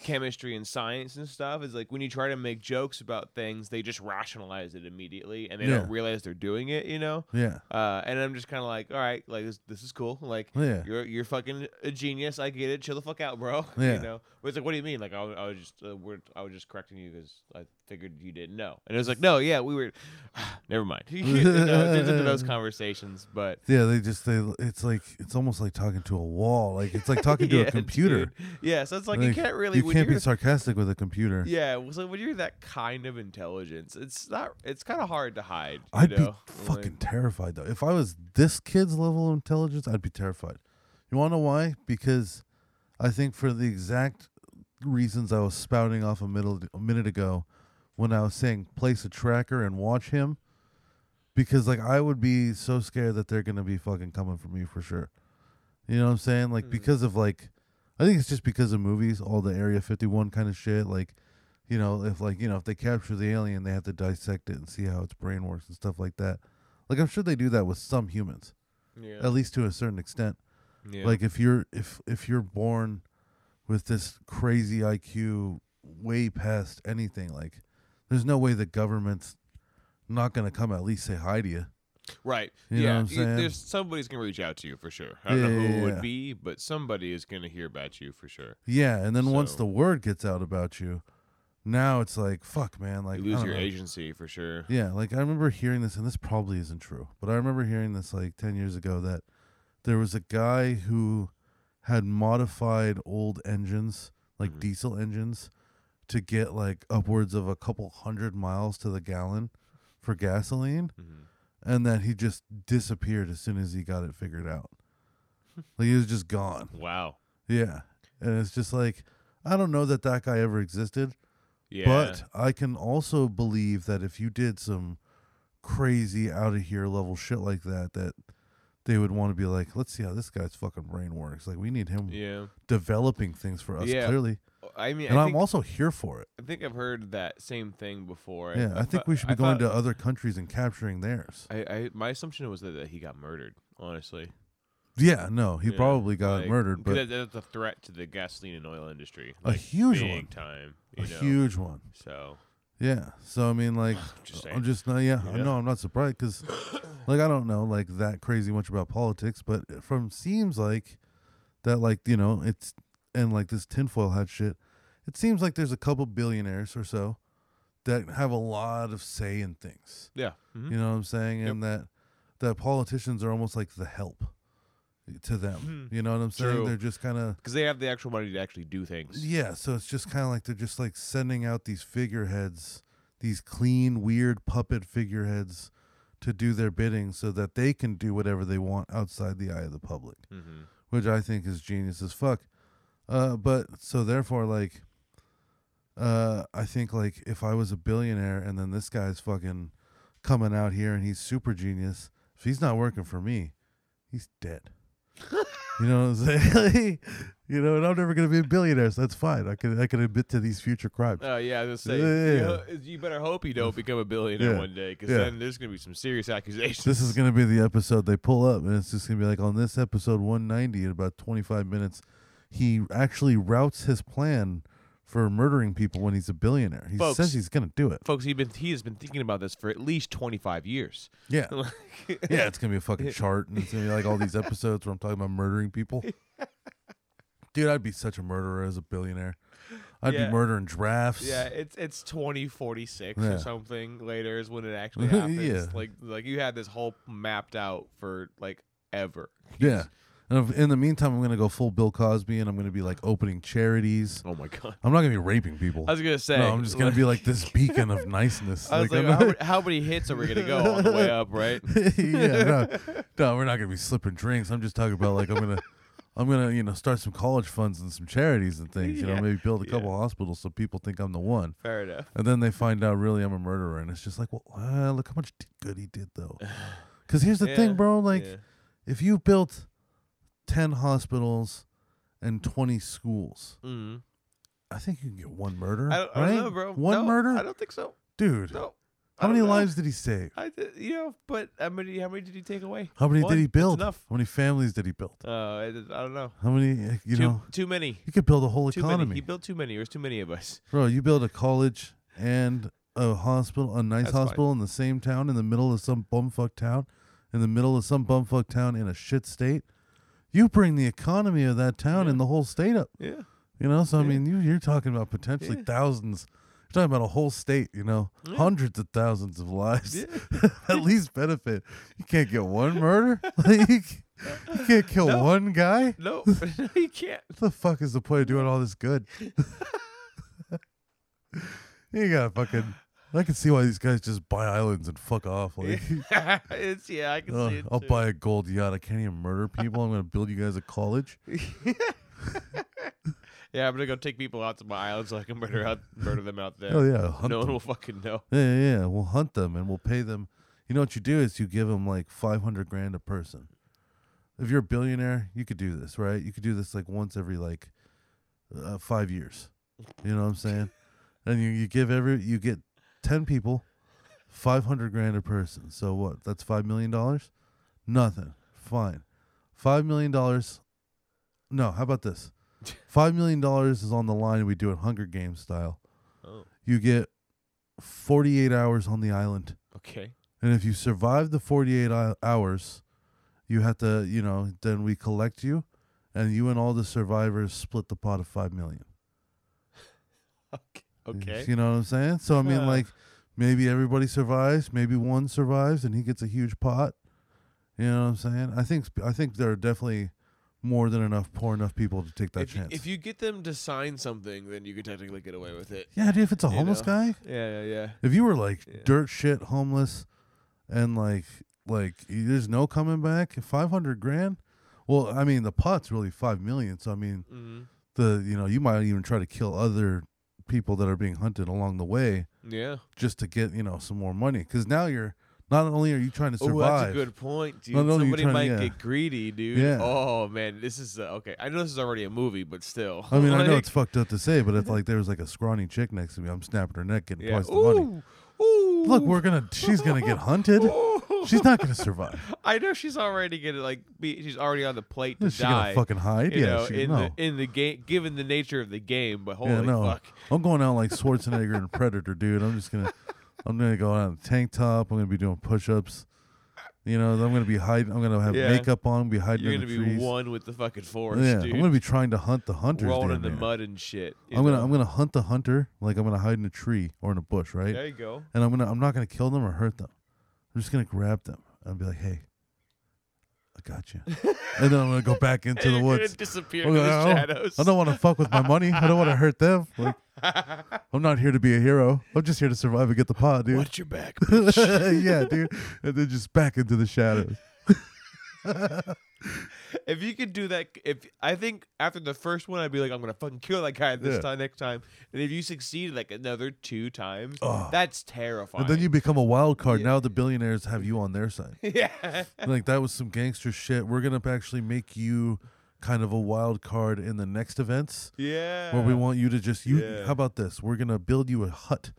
chemistry and science and stuff is like when you try to make jokes about things, they just rationalize it immediately and they Yeah. don't realize they're doing it, you know? yeah. Uh, and I'm just kind of like, all right, like this, this is cool. Like, Yeah. you're you're fucking a genius. I get it. Chill the fuck out, bro. Yeah. You know. But it's like, what do you mean? Like, I, was- I was just uh, we're, I was just correcting you because I figured you didn't know. And it was like, no, yeah, we were. Never mind. you know, into those conversations, but Yeah, they just they it's like it's almost like talking to a wall. Like it's like talking to Yeah, a computer. dude. Yeah, so it's like, you can't really. You can't be sarcastic with a computer. Yeah, so when you're that kind of intelligence, it's not. It's kind of hard to hide. You I'd know? be Like- fucking terrified though. If I was this kid's level of intelligence, I'd be terrified. You wanna know why? Because I think for the exact reasons I was spouting off a middle a minute ago when I was saying place a tracker and watch him. Because like I would be so scared that they're gonna be fucking coming for me for sure. You know what I'm saying? Like Mhm. because of like I think it's just because of movies, all the Area 51 kind of shit. Like, you know, if like you know if they capture the alien, they have to dissect it and see how its brain works and stuff like that. Like I'm sure they do that with some humans, yeah. at least to a certain extent. yeah. Like if you're if if you're born with this crazy IQ way past anything, like there's no way the government's not gonna come at least say hi to you. Right. You yeah. saying? There's somebody's gonna reach out to you for sure. I don't Yeah, know who yeah, it yeah. would be, but somebody is gonna hear about you for sure. Yeah, and then once the word gets out about you, Now it's like fuck, man. Like you lose your know. agency for sure. Yeah, like I remember hearing this, and this probably isn't true, but I remember hearing this like 10 years ago that there was a guy who had modified old engines, like Mhm. diesel engines, to get like upwards of a couple hundred miles to the gallon for gasoline, Mhm. and that he just disappeared as soon as he got it figured out. like he was just gone. Wow. Yeah. And it's just like, I don't know that that guy ever existed. Yeah. But I can also believe that if you did some crazy out of here level shit like that, that they would want to be like, let's see how this guy's fucking brain works. Like we need him yeah. developing things for us Yeah. clearly, I mean, and I I'm also here for it. I think I've heard that same thing before. Yeah, I, think we should be I going thought- to other countries and capturing theirs. I, I my assumption was that, that he got murdered. Honestly, Yeah, no, he Yeah, probably got like, murdered, but that, that's a threat to the gasoline and oil industry. A huge big one. time. a know? huge one. So Yeah, so I mean, like, just I'm just not. Yeah, I Yeah. know. I'm not surprised because, like, I don't know like that crazy much about politics, but from seems like that, like, you know, it's and like this tinfoil hat shit. It seems like there's a couple billionaires or so that have a lot of say in things. yeah. Mhm. You know what I'm saying? Yep. And that that politicians are almost like the help to them. Mhm. You know what I'm saying? True. They're just kind of Because they have the actual money to actually do things. yeah, so it's just kind of like they're just like sending out these figureheads, these clean, weird puppet figureheads to do their bidding so that they can do whatever they want outside the eye of the public, Mm-hmm. which I think is genius as fuck. Uh, but so therefore, like, uh, I think like if I was a billionaire and then this guy's fucking coming out here and he's super genius, if he's not working for me, he's dead. you know what I'm saying? you know, and I'm never gonna be a billionaire, so that's fine. I can I can admit to these future crimes. Oh yeah, I was gonna say Yeah, you, yeah. you better hope you don't become a billionaire Yeah. one day, because Yeah. then there's gonna be some serious accusations. This is gonna be the episode they pull up, and it's just gonna be like on this episode 190 in about 25 minutes. He actually routes his plan for murdering people when he's a billionaire. He Folks. says he's gonna do it. folks. He been he has been thinking about this for at least 25 years. Yeah, yeah. It's gonna be a fucking chart, and it's gonna be like all these episodes where I'm talking about murdering people. Dude, I'd be such a murderer as a billionaire. I'd Yeah. be murdering drafts. Yeah, it's it's 2046 Yeah. or something later is when it actually happens. Yeah. Like like you had this whole mapped out for like ever. Yeah. And if, in the meantime, I'm gonna go full Bill Cosby, and I'm gonna be like opening charities. Oh my god. I'm not gonna be raping people. I was gonna say. no, I'm just gonna be like this beacon of niceness. I was like, I'm how, not- many- how many hits are we gonna go on the way up, right? yeah, no, no, we're not gonna be slipping drinks. I'm just talking about like I'm gonna, I'm gonna, you know, start some college funds and some charities and things. You know, maybe build a couple Yeah. hospitals so people think I'm the one, Fair enough. and then they find out really I'm a murderer, and it's just like, well, uh, look how much good he did though. Because here's the Yeah, thing, bro. Like, yeah. if you built ten hospitals and twenty schools, Mhm. I think you can get one murder. I, don't, I right? don't know, bro. One No, murder, I don't think so. dude. No. how many know. lives did he save? I did, you know, but how many? How many did he take away? How many One. did he That's build? enough. How many families did he build? Uh, I, I don't know. How many? You too, know, too many. you could build a whole Too economy. many. He built too many. There's too many of us. Bro, you build a college and a hospital, a nice That's fine. hospital in the same town, in the middle of some bumfuck town, in the middle of some bumfuck town in a shit state. You bring the economy of that town Yeah. and the whole state up. Yeah. You know, so I Yeah. mean, you, you're talking about potentially Yeah. thousands. You're talking about a whole state. You know, hundreds of thousands of lives at least benefit. You can't get one murder. like, you can't kill No. one guy. No, no, you can't. What the fuck is the point of doing all this good? you got to fucking. I can see why these guys just buy islands and fuck off. Like, it's yeah, I can uh, see it. I'll too. buy a gold yacht. I can't even murder people. I'm gonna build you guys a college. Yeah, I'm gonna go take people out to my island so I can murder out, murder them out there. Oh yeah, no one will fucking know. Yeah, yeah, yeah. We'll hunt them and we'll pay them. You know what you do is you give them like 500 grand a person. If you're a billionaire, you could do this, right? You could do this like once every like uh, five years. You know what I'm saying? and you, you give every you get 10 people, 500 grand a person. So what? That's five million dollars. Nothing. Fine. Five million dollars. No. How about this? Five million dollars is on the line. We do it Hunger Games style. Oh, You get 48 hours on the island. okay. And if you survive the 48 hou- hours, you have to, you know, then we collect you and you and all the survivors split the pot of 5 million. Okay. Okay. You know what I'm saying? So I mean, like, maybe everybody survives, maybe one survives, and he gets a huge pot. You know what I'm saying? I think I think there are definitely more than enough, poor enough people to take that if, chance. if you get them to sign something, then you could technically get away with it. yeah, dude, if it's a you homeless know? guy, Yeah, yeah, yeah. if you were like Yeah. dirt shit homeless, and like like there's no coming back, five hundred grand. Well, I mean, the pot's really five million. So I mean, hmm the you know you might even try to kill other people that are being hunted along the way Yeah. just to get you know some more money because now you're not only are you trying to Oh, survive that's a good point, dude. Somebody trying might yeah. get greedy, dude. Yeah. Oh man, this is uh, okay. I know this is already a movie, but still. i mean i know it's fucked up to say but if like there was like a scrawny chick next to me i'm snapping her neck getting yeah. twice the money Ooh, ooh. look we're gonna she's gonna get hunted Ooh. she's not gonna survive I know she's already gonna like be. She's already on the plate to is she die. gonna fucking hide you yeah know, she in no the in the game, given the nature of the game. But holy yeah no fuck, i'm going out like schwarzenegger and predator dude i'm just gonna i'm gonna go out in a tank top i'm gonna be doing push-ups you know i'm gonna be hiding i'm gonna have Yeah. makeup on be hiding you're in gonna the be trees one with the fucking forest, yeah dude. i'm gonna be trying to hunt the hunters rolling down in the there. mud and shit. you i'm gonna know? i'm gonna hunt the hunter like i'm gonna hide in a tree or in a bush right There you go. and I'm gonna I'm not gonna kill them or hurt them. I'm just gonna grab them and be like, "Hey, I got you," and then I'm gonna go back into the woods. disappear into the I don't- shadows. I don't want to fuck with my money. I don't want to hurt them. Like, I'm not here to be a hero. I'm just here to survive and get the pot, dude. Watch your back, bitch. yeah, dude. And then just back into the shadows. If you could do that, if I think after the first one, I'd be like, I'm gonna fucking kill that guy this Yeah. time, next time. And if you succeed like another two times, Oh. that's terrifying. And then you become a wild card. Yeah. Now the billionaires have you on their side. yeah. like that was some gangster shit. We're gonna actually make you kind of a wild card in the next events. Yeah. where we want you to just you Yeah. how about this we're gonna build you a hut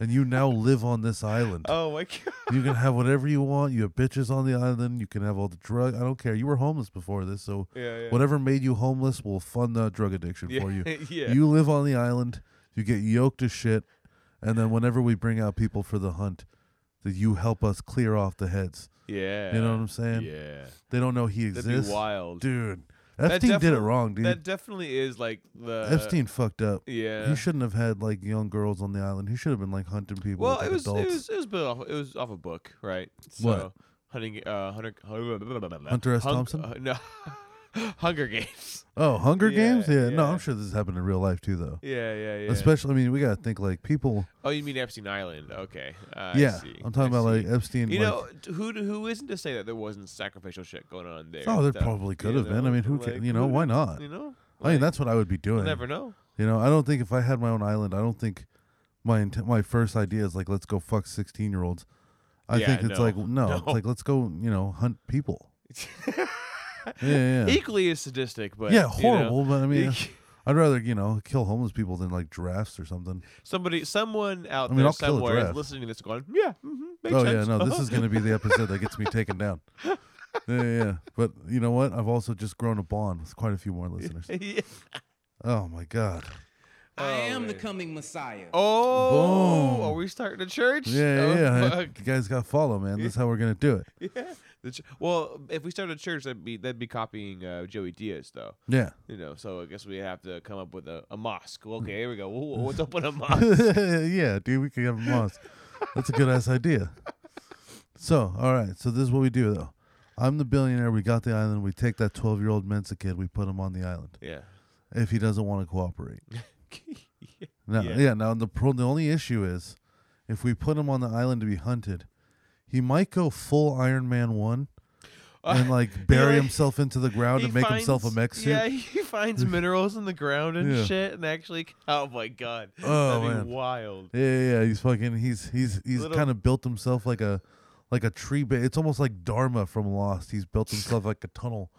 and you now live on this island Oh my god. you can have whatever you want you have bitches on the island you can have all the drug i don't care you were homeless before this so Yeah. yeah. whatever made you homeless will fund the drug addiction yeah. for you yeah. you live on the island you get yoked to shit and then whenever we bring out people for the hunt that you help us clear off the heads yeah. you know what i'm saying Yeah. they don't know he exists. That'd be wild. dude epstein did it wrong dude That definitely is like the epstein fucked up Yeah. He shouldn't have had like young girls on the island. He should have been like hunting people. Well, with, like, it was adults. it was it was built off it was off a book, right? So What? hunting uh Hunter Hunter S. Hung- Thompson? uh, no. Hunger Games. oh, Hunger Yeah, Games. Yeah, no. I'm sure this has happened in real life too, though. Yeah, yeah, yeah. Especially, I mean, we gotta think like people. oh, you mean Epstein Island? Okay. Uh, I yeah, see, I'm talking I about like. Epstein. You like, know, who who isn't to say that there wasn't sacrificial shit going on there? Oh, there probably could have been. I mean, who like, you know, why not? You know, I mean, that's what I would be doing. never know. You know, I don't think if I had my own island, I don't think my intent, my first idea is like let's go fuck 16 year olds. I Yeah, think it's no, like no, it's no. like let's go, you know, hunt people. Yeah, yeah, Equally as sadistic, but yeah, you know, horrible. But I mean, I'd rather you know kill homeless people than like giraffes or something. somebody, someone out I mean, there I'll kill a somewhere is giraffe. listening to this, going, "Yeah, hmm makes oh sense." yeah, no, this is going to be the episode that gets me taken down. Yeah, yeah, yeah. But you know what? I've also just grown a bond with quite a few more listeners. Yeah. Oh my god. I Oh, am the man. coming Messiah. Oh, Boom. are we starting a church? Yeah, Oh, yeah, yeah. fuck. You guys got to follow, man. That's how we're gonna do it. Yeah. The ch- well, if we started a church, that'd be that'd be copying uh, Joey Diaz, though. Yeah. You know, so I guess we have to come up with a, a mosque. Well, okay, here we go. Wh- What's up with a mosque? yeah, dude, we could have a mosque. That's a good ass idea. So, all right. So this is what we do though. I'm the billionaire. We got the island. We take that 12 year old Mensa kid. We put him on the island. yeah. If he doesn't want to cooperate. Now, Yeah. yeah. Now the pro, the only issue is, if we put him on the island to be hunted, he might go full Iron Man one, uh, and like bury like- himself into the ground and make himself a finds- mech suit. Yeah, he finds minerals in the ground and Yeah. shit, and actually, oh my god, Oh, that'd man. be wild. Yeah, yeah, yeah. He's fucking. He's he's he's kind of built himself like a like a tree. Ba- it's almost like Dharma from Lost. He's built himself like a tunnel,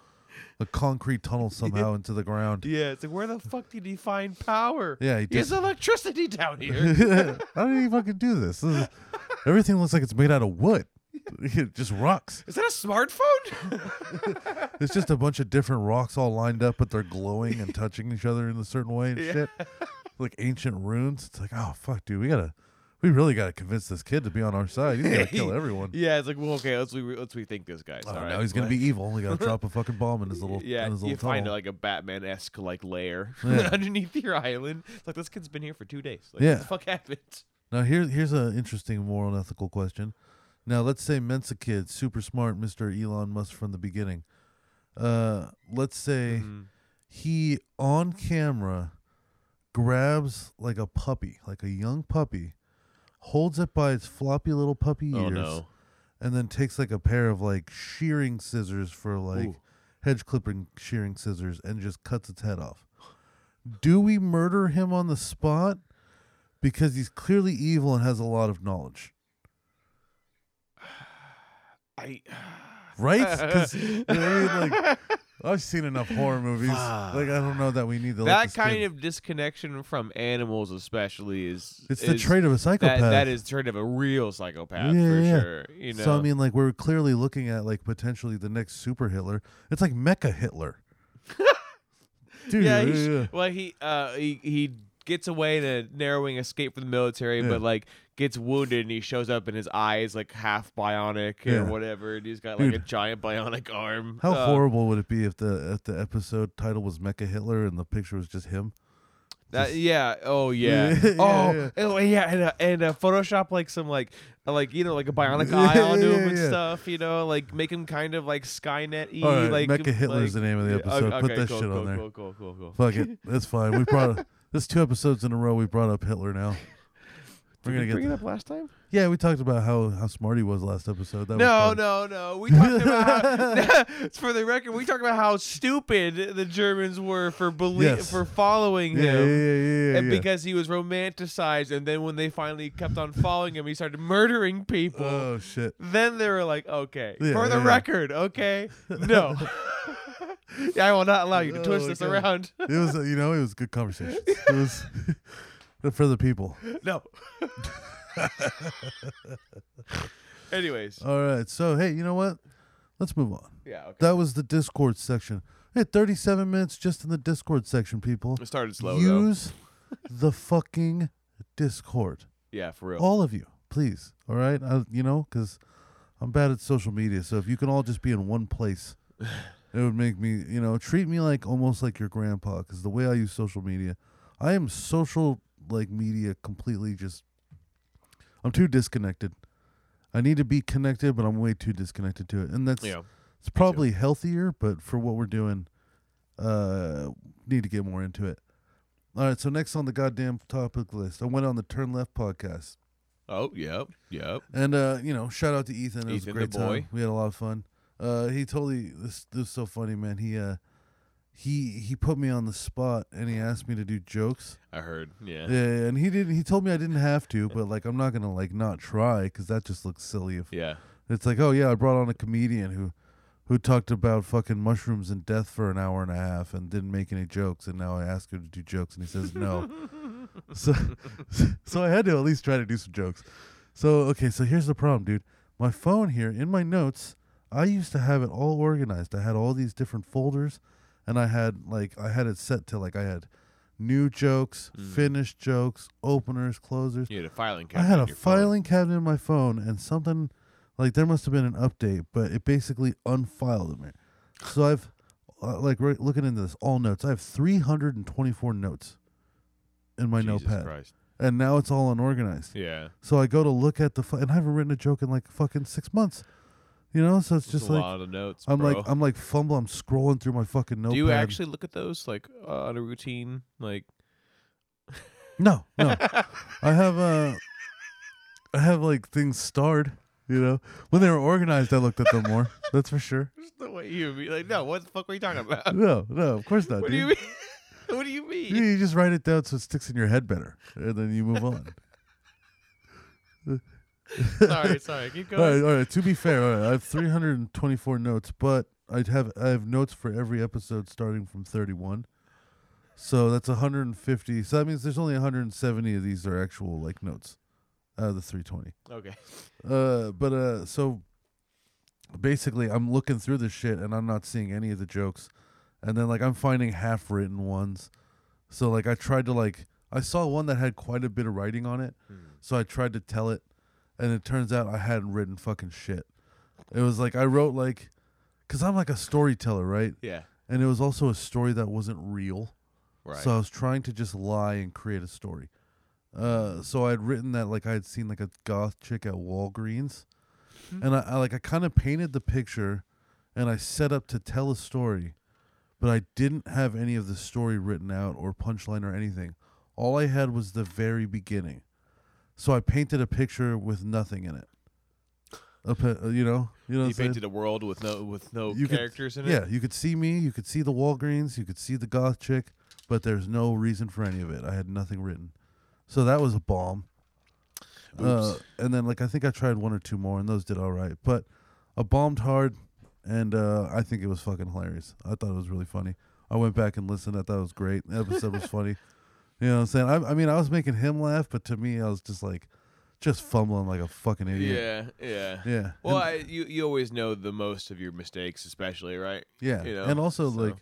a concrete tunnel somehow into the ground. Yeah, it's like where the fuck did he find power? Yeah, he There's electricity down here. How did he fucking do this? This is- everything looks like it's made out of wood. It just rocks. Is that a smartphone? It's just a bunch of different rocks all lined up, but they're glowing and touching each other in a certain way and Yeah. shit. Like ancient runes. It's like, oh fuck, dude, we gotta we really got to convince this kid to be on our side. He's gonna kill everyone. Yeah, it's like, well, okay, let's re- let's rethink this, guy. Oh, All right, now he's gonna be evil. We gotta drop a fucking bomb in his little Yeah, his you little find like a Batman esque like lair Yeah. underneath your island. It's like this kid's been here for two days. Like, Yeah. what the fuck happened? Now here here's an interesting moral and ethical question. Now let's say Mensa kid, super smart, Mr. Elon Musk from the beginning. Uh let's say Mhm. he on camera grabs like a puppy, like a young puppy, holds it by its floppy little puppy Oh ears, no. and then takes like a pair of like shearing scissors for like Ooh. hedge clipping shearing scissors and just cuts its head off. Do we murder him on the spot? Because he's clearly evil and has a lot of knowledge. I Right? 'Cause, you know what I mean, like I've seen enough horror movies. Like I don't know that we need to let that this kind kid- of disconnection from animals, especially, is It's the is- trait of a psychopath. That, that is the trait of a real psychopath Yeah, for yeah. sure. You know, So I mean, like we're clearly looking at like potentially the next super Hitler. It's like Mecha Hitler. Dude, yeah, yeah, he's, yeah. well, he uh he he gets away in a narrowing escape from the military, Yeah. but like gets wounded and he shows up and his eye is like half bionic Yeah. or whatever, and he's got like a giant bionic arm. How Uh, horrible would it be if the if the episode title was Mecha Hitler and the picture was just him? That, yeah. Oh yeah. Yeah, oh, yeah. oh yeah. And uh, and uh, Photoshop like some like uh, like you know like a bionic Yeah, eye onto yeah, him and stuff. You know, like make him kind of like Skynet right, like Mecha Hitler's like, the name of the episode. okay, Put that cool, shit cool, on there. Cool, cool, cool, cool. Fuck it, that's fine. We brought this two episodes in a row. We brought up Hitler now. We're gonna get bring it up last time. Yeah, we talked about how how smart he was last episode. That No, no, no. We talked about how, it's for the record. We talked about how stupid the Germans were for belie- Yes. for following Yeah, yeah, him. yeah, yeah, and yeah. because he was romanticized, and then when they finally kept on following him, he started murdering people. oh shit. then they were like, "Okay, Yeah, for the yeah. record, okay, no, yeah, I will not allow you to Oh twist my this God. around. It was you know it was good conversation. It was for the people. no." Anyways, All right, so hey, you know what? Let's move on. yeah, okay. That was the Discord section. Hey, 37 minutes just in the Discord section, people. It started slow. Use the fucking Discord. Yeah, for real. All of you, please. All right? I, you know, because I'm bad at social media. So if you can all just be in one place, it would make me, you know, treat me like almost like your grandpa. Because the way I use social media, I am social, like, media completely just, I'm too disconnected. I need to be connected, but I'm way too disconnected to it. And that's, yeah. it's probably healthier, but for what we're doing, uh, need to get more into it. All right, so next on the goddamn topic list, I went on the Turn Left podcast, Oh, yep, yep. and uh, you know, shout out to Ethan. It was a Ethan, great time. We had a lot of fun. Uh, he totally this this is so funny, man. He uh, he he put me on the spot, and he asked me to do jokes. I heard. Yeah. Yeah, and he didn't. He told me I didn't have to, but like I'm not gonna like not try because that just looks silly. If Yeah. it's like, oh yeah, I brought on a comedian who who talked about fucking mushrooms and death for an hour and a half and didn't make any jokes, and now I ask him to do jokes, and he says no. so, so I had to at least try to do some jokes. So okay, so here's the problem, dude. My phone here in my notes, I used to have it all organized. I had all these different folders, and I had like I had it set to like I had new jokes, Mm. finished jokes, openers, closers. You had a filing cabinet. I had a your phone. filing cabinet in my phone, and something like there must have been an update, but it basically unfiled me. So I've uh, like right, looking into this all notes. I have 324 notes in my Jesus notepad, Christ. and now it's all unorganized. Yeah. So I go to look at the, fi- and I haven't written a joke in like fucking six months. You know, so it's That's just a like lot of notes. I'm bro. like I'm like fumble. I'm scrolling through my fucking notepad. Do you actually look at those like uh, on a routine? Like, No, no. I have uh I have like things starred, you know. When they were organized I looked at them more. That's for sure. Just the way you be like, no, what the fuck are you talking about? No, no, of course not, what do you mean? what do you You, mean? you just write it down so it sticks in your head better. And then you move on. sorry, sorry. Keep all right, going. all right. To be fair, all right, I have 324 notes, but I'd have I have notes for every episode starting from 31. So that's 150. So that means there's only 170 of these are actual like notes out of the 320. Okay. Uh, but uh, so basically, I'm looking through this shit and I'm not seeing any of the jokes, and then like I'm finding half written ones. So like I tried to like I saw one that had quite a bit of writing on it, So I tried to tell it, and it turns out I hadn't written fucking shit. It was like I wrote like, cause I'm like a storyteller, right? Yeah. And it was also a story that wasn't real. Right. So I was trying to just lie and create a story. Uh, so I had written that like I had seen like a goth chick at Walgreens, and I, I like I kind of painted the picture, and I set up to tell a story, but I didn't have any of the story written out or punchline or anything. All I had was the very beginning. So I painted a picture with nothing in it. A uh, you know, you know. you painted a world with no with no You could- characters in it. Yeah, you could see me, you could see the Walgreens, you could see the goth chick, but there's no reason for any of it. I had nothing written. So that was a bomb. Uh, and then like I think I tried one or two more and those did all right. But I bombed hard and uh, I think it was fucking hilarious. I thought it was really funny. I went back and listened. I thought it was great. The episode was funny. You know what I'm saying? I, I mean, I was making him laugh, but to me, I was just like, just fumbling like a fucking idiot. Yeah. Yeah. Yeah. Well, And- I, you you always know the most of your mistakes, especially right. Yeah, you know, and also so- like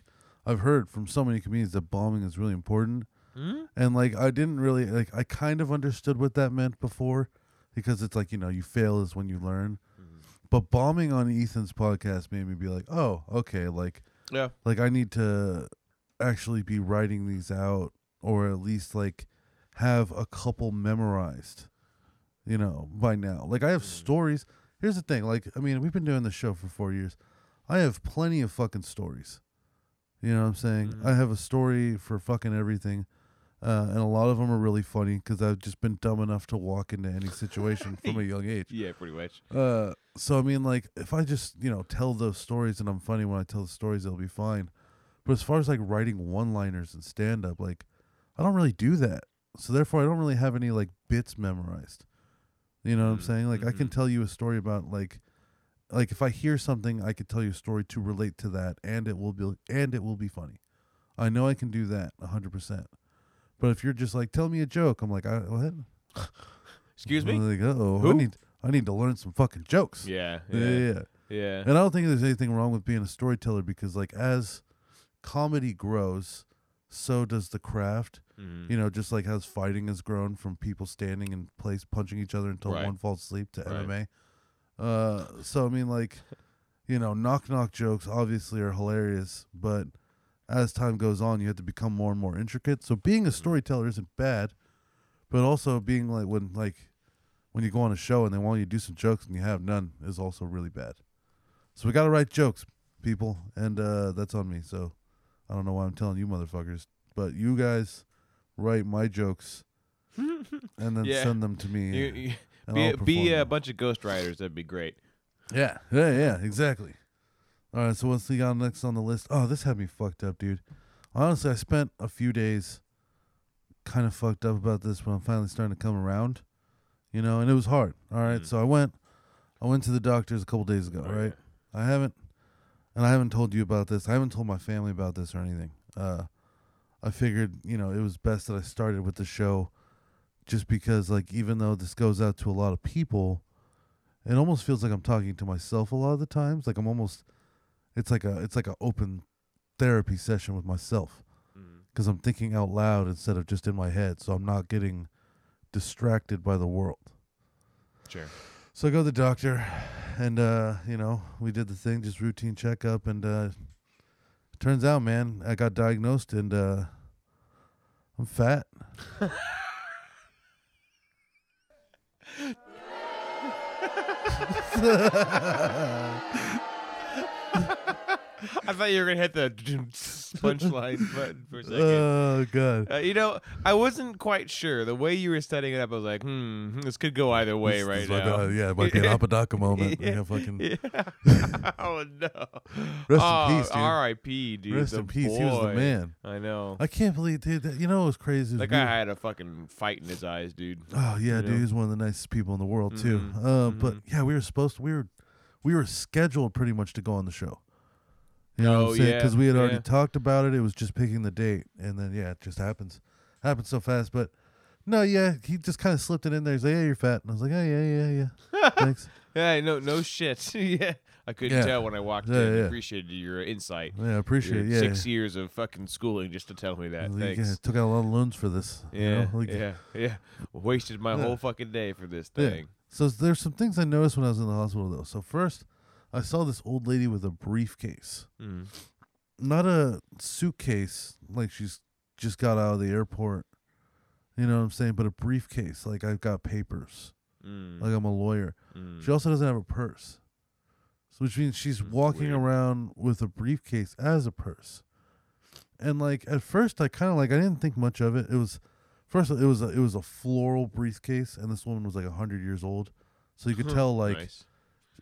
I've heard from so many comedians that bombing is really important, Hmm? and like I didn't really like I kind of understood what that meant before, because it's like you know you fail is when you learn, Mm-hmm. but bombing on Ethan's podcast made me be like, oh okay, like Yeah. like I need to actually be writing these out or at least like have a couple memorized, you know, by now. Like I have stories. Here's the thing, like I mean, we've been doing this show for 4 years. I have plenty of fucking stories. You know what I'm saying? Mhm. I have a story for fucking everything. Uh, and a lot of them are really funny because I've just been dumb enough to walk into any situation from a young age. Yeah, pretty much. Uh, so I mean, like, if I just you know tell those stories and I'm funny when I tell the stories, it'll be fine. But as far as like writing one-liners and stand-up, like, I don't really do that. So therefore, I don't really have any like bits memorized. You know what I'm Mm, saying? Like, I can mhm. tell you a story about like, like if I hear something, I could tell you a story to relate to that, and it will be and it will be funny. I know I can do that hundred percent. But if you're just like, tell me a joke, I'm like, I, what? Excuse me. I'm like, oh, I need I need to learn some fucking jokes. Yeah. yeah, yeah. Yeah. And I don't think there's anything wrong with being a storyteller because, like, as comedy grows, so does the craft. Mhm. You know, just like how fighting has grown from people standing in place punching each other until Right. one falls asleep to Right. MMA. Uh, so I mean, like, you know, knock knock jokes obviously are hilarious, but as time goes on, you have to become more and more intricate. So being a storyteller isn't bad, but also being like when like when you go on a show and they want you to do some jokes and you have none is also really bad. So we got to write jokes, people, and uh, that's on me. So I don't know why I'm telling you motherfuckers, but you guys write my jokes and then Yeah. send them to me. You, you, and be I'll be perform a them. bunch of ghostwriters. That'd be great. Yeah, yeah, yeah, exactly. All right, so what's we got next on the list? Oh, this had me fucked up, dude. Honestly, I spent a few days kind of fucked up about this, but I'm finally starting to come around. You know, and it was hard. All right, Mm. so I went, I went to the doctors a couple days ago. Okay. Right, I haven't, and I haven't told you about this. I haven't told my family about this or anything. Uh, I figured, you know, it was best that I started with the show, just because, like, even though this goes out to a lot of people, it almost feels like I'm talking to myself a lot of the times. Like I'm almost, it's like a, it's like an open therapy session with myself because I'm thinking out loud instead of just in my head. So I'm not getting distracted by the world. Sure. So I go to the doctor, and uh, you know, we did the thing, just routine checkup, and uh, turns out, man, I got diagnosed, and uh, I'm fat. I thought you were gonna hit the punchline button for a second. Oh god. Uh, you know, I wasn't quite sure. The way you were setting it up, I was like, hmm, this could go either way This- right this might now. be- yeah, it might be an Apodaca moment. Yeah. Fucking Yeah. oh no. Rest oh, in peace, dude. R.I.P. Dude. Rest in peace. He was the man. I know. I can't believe, dude. That, you know it was crazy? That guy had a fucking fight in his eyes, dude. Oh yeah, you dude. know? He's one of the nicest people in the world too. Mhm, Uh, but mhm. yeah, we were supposed to. We were, we were scheduled pretty much to go on the show. You know Oh, what I'm oh, saying? yeah, Because we had already yeah. talked about it. It was just picking the date, and then yeah, it just happens. Happens so fast. But no, yeah, he just kind of slipped it in there. He's like, "Yeah, you're fat," and I was like, "Oh yeah, yeah, yeah. Thanks." Yeah, no, no shit. yeah, I couldn't Yeah. tell when I walked Yeah, in. yeah. Appreciated your insight. Yeah, I appreciate Your it. Yeah. Six years of fucking schooling just to tell me that. Like, Thanks. yeah, took out a lot of loans for this. you Yeah, know, like- yeah, yeah. Wasted my whole fucking day for this thing. So there's some things I noticed when I was in the hospital though. So first, I saw this old lady with a briefcase, Mm. not a suitcase like she's just got out of the airport. You know what I'm saying? But a briefcase, like I've got papers, Mm. like I'm a lawyer. mm. She also doesn't have a purse, so which means she's That's walking weird. around with a briefcase as a purse. And like at first, I kind of like I didn't think much of it. It was first it was a, it was a floral briefcase, and this woman was like hundred years old, so you could tell like nice.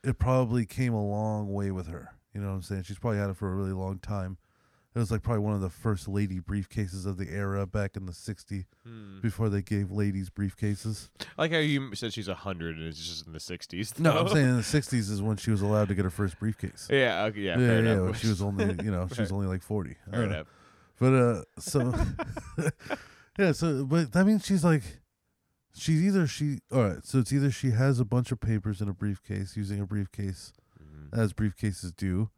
It probably came a long way with her. You know what I'm saying? She's probably had it for a really long time. It was like probably one of the first lady briefcases of the era back in the '60s Mm. before they gave ladies briefcases. I like how you said she's a hundred and it's just in the sixties. No, I'm saying in the '60s is when she was allowed to get her first briefcase. Yeah. Okay. Yeah. yeah, yeah. when she was only, you know, she was only like 40. fair Uh, enough. But uh, so yeah, so but that means she's like, she's either she. All right, so it's either she has a bunch of papers in a briefcase, using a briefcase Mhm. as briefcases do,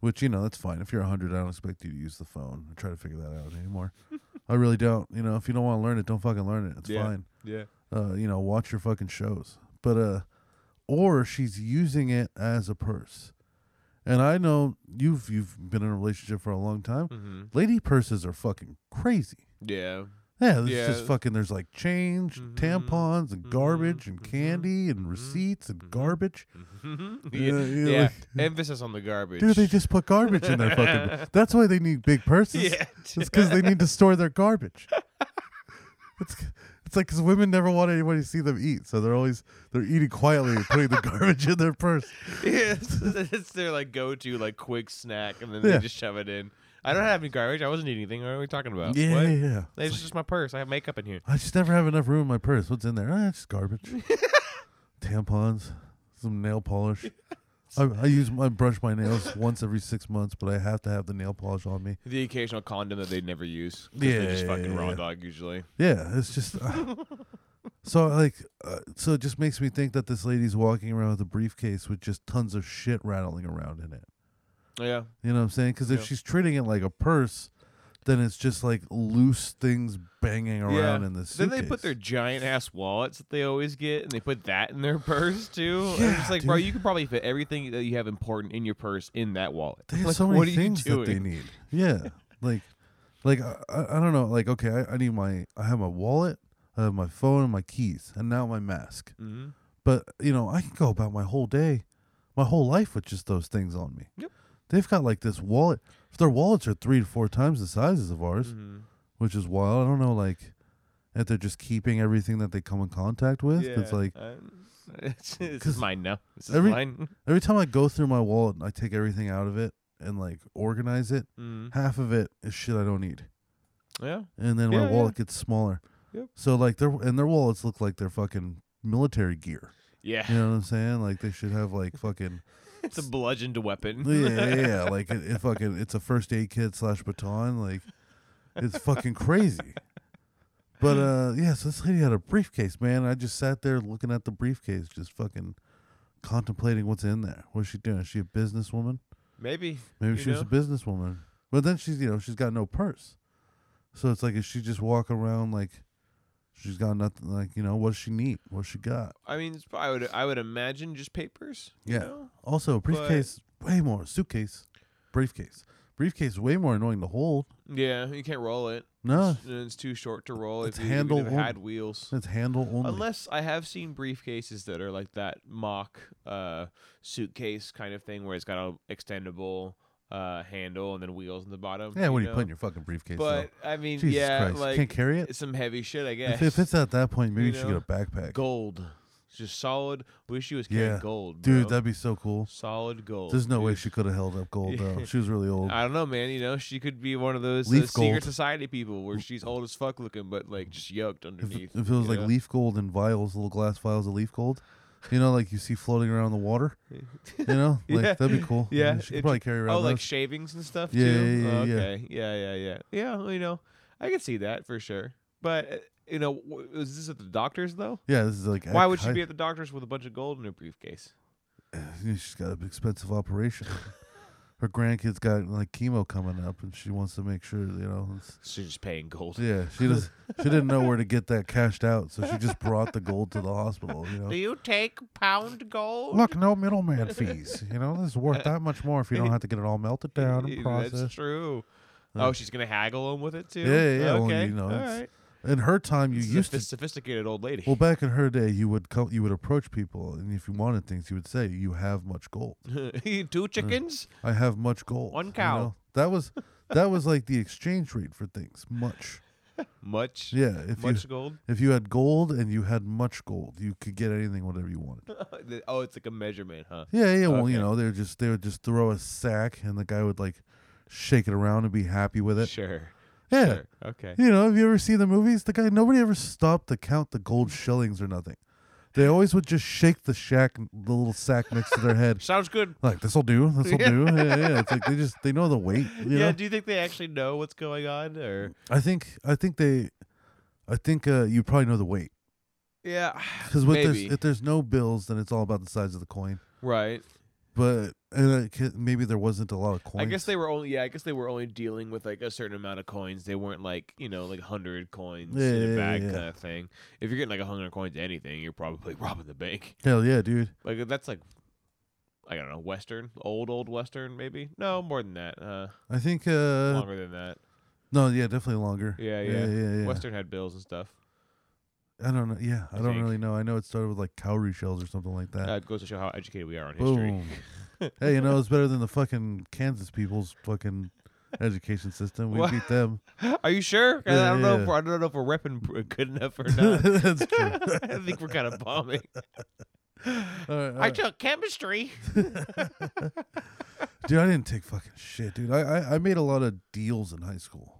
which you know that's fine. If you're 100, I don't expect you to use the phone and try to figure that out anymore. I really don't. You know, if you don't want to learn it, don't fucking learn it. It's Yeah. fine. Yeah. Uh, you know, watch your fucking shows. But uh, or she's using it as a purse. And I know you've you've been in a relationship for a long time. hmm Lady purses are fucking crazy. Yeah. Yeah, there's Yeah. just fucking. There's like change, Mhm. tampons, and garbage, and Mhm. candy, and Mhm. receipts, and Mhm. garbage. yeah. Yeah, yeah, like- Emphasis on the garbage. Dude, they just put garbage in their fucking. That's why they need big purses. Yeah. It's because they need to store their garbage. It's it's like because women never want anybody to see them eat, so they're always they're eating quietly and putting the garbage in their purse. Yeah, it's, it's their like go-to like quick snack, and then Yeah. they just shove it in. I don't have any garbage. I wasn't eating anything. What are we talking about? yeah, What? yeah, yeah. It's It's just my purse. I have makeup in here. I just never have enough room in my purse. What's in there? Ah, it's just garbage. Tampons, some nail polish. I, I use I brush my nails once every six months, but I have to have the nail polish on me. The occasional condom that they never use. Yeah, they're just yeah, fucking yeah, raw dog usually. Yeah, it's just uh, so like uh, so it just makes me think that this lady's walking around with a briefcase with just tons of shit rattling around in it. Yeah, You know what I'm saying? Because if Yeah. she's treating it like a purse, then it's just like loose things banging around in the Then they put their giant ass wallets that they always get, and they put that in their purse too. Yeah, just like, bro, dude. you could probably fit everything that you have important in your purse in that wallet. They have like, so what many are things you that they need. Yeah, like, like I, I I don't know. Like, okay, I, I need my I have my wallet, I have my phone and my keys, and now my mask. hmm But you know, I can go about my whole day, my whole life with just those things on me. Yep. They've got like this wallet. If their wallets are three to four times the sizes of ours, hmm which is wild. I don't know, like, if they're just keeping everything that they come in contact with. Yeah, It's like it's, is mine now. This is every- mine. every time I go through my wallet, I take everything out of it and like organize it. Mm. Half of it is shit I don't need. Yeah. and then Yeah, my yeah. wallet gets smaller. Yep. So like their and their wallets look like they're fucking military gear. Yeah. You know what I'm saying? Like they should have like fucking It's a bludgeoned weapon. yeah, yeah, yeah. Like it, it fucking it's a first aid kit slash baton. Like it's fucking crazy. But uh yeah, so this lady had a briefcase, man. I just sat there looking at the briefcase, just fucking contemplating what's in there. What's she doing? Is she a businesswoman? Maybe. Maybe she was a businesswoman. But then she's, you know, she's got no purse. So it's like, is she just walking around like she's got nothing? Like, you know, what does she need? What she got? I mean, it's, I would I would imagine just papers. you Yeah. know? Also, a briefcase, way more. Suitcase, briefcase. Briefcase, way more annoying to hold. Yeah, you can't roll it. No, It's, it's too short to roll. It's if you, handle even if it had wheels. it's handle only. Unless I have seen briefcases that are like that mock uh, suitcase kind of thing, where it's got an extendable uh, handle and then wheels in the bottom. yeah, what do you put in your fucking briefcase? But I mean. Jesus yeah, Christ, you like can't carry it. it's some heavy shit, I guess. If, if it's at that point, maybe you, you should get a backpack. gold, just solid. Wish she was carrying Yeah. gold, Dude, that'd be so cool. solid gold. There's no way she could have held up gold though. She was really old. I don't know, man. You know, she could be one of those uh, secret society people where she's old as fuck looking, but like just yoked If, underneath. if it was like know? leaf gold and vials, little glass vials of leaf gold, you know, like you see floating around the water, you know, like Yeah. that'd be cool. Yeah, she could it- probably carry around. Oh, like those. shavings and stuff Yeah, too. yeah, yeah, Oh, yeah. okay, yeah, yeah, yeah, yeah. well, You know, I can see that for sure. But uh, you know, w- is this at the doctor's though? yeah, this is like Why would she be at the doctor's with a bunch of gold in her briefcase? she's got an expensive operation. Her grandkids got like chemo coming up, and she wants to make sure you know. She's just paying gold. Yeah, she does. she didn't know where to get that cashed out, so she just brought the gold to the hospital. You know, Do you take pound gold? look, no middleman fees. You know, this is worth that much more if you don't have to get it all melted down and That's true. Uh, oh, she's gonna haggle him with it too. Yeah, yeah, yeah, well, Okay, you know, all right. In her time, you This is a used to phis- sophisticated old lady. Well, back in her day, you would co- you would approach people, and if you wanted things, you would say, "You have much gold." Two uh, chickens. I have much gold. One you cow. know? That was that was like the exchange rate for things. Much. Much. Yeah. If Much you gold. if you had gold and you had much gold, you could get anything, whatever you wanted. oh, it's like a measurement, huh? Yeah, yeah. Well, you Okay. know, they would just they would just throw a sack, and the guy would like shake it around and be happy with it. Sure. Yeah. Sure. Okay. You know, have you ever seen the movies? The guy, nobody ever stopped to count the gold shillings or nothing. They always would just shake the shack, the little sack next to their head. Sounds good. Like this'll do, this'll do. Yeah, yeah. It's like they just they know the weight. You yeah. know? Do you think they actually know what's going on, or I think I think they, I think uh, you probably know the weight yeah? because Maybe. if there's no bills, then it's all about the size of the coin. Right. But and ca- maybe there wasn't a lot of coins. I guess they were only yeah. I guess they were only dealing with like a certain amount of coins. They weren't like you know like hundred coins Yeah, in a bag yeah. kind of thing. If you're getting like a hundred coins to anything, you're probably robbing the bank. Hell yeah, dude. Like that's like I don't know Western, old old Western maybe. No, more than that. Uh, I think uh longer than that. no, yeah, definitely longer. Yeah, yeah, yeah. yeah. yeah. Western had bills and stuff. I don't know. Yeah, I, I don't think. really know. I know it started with like cowrie shells or something like that. Uh, it goes to show how educated we are on history. Boom. hey, you know it's better than the fucking Kansas people's fucking education system. We What? beat them. Are you sure? Yeah, I don't know. If we're, I don't know if we're repping good enough or not. That's true. I think we're kind of bombing. All right, all I right. took chemistry. dude, I didn't take fucking shit, dude. I, I I made a lot of deals in high school.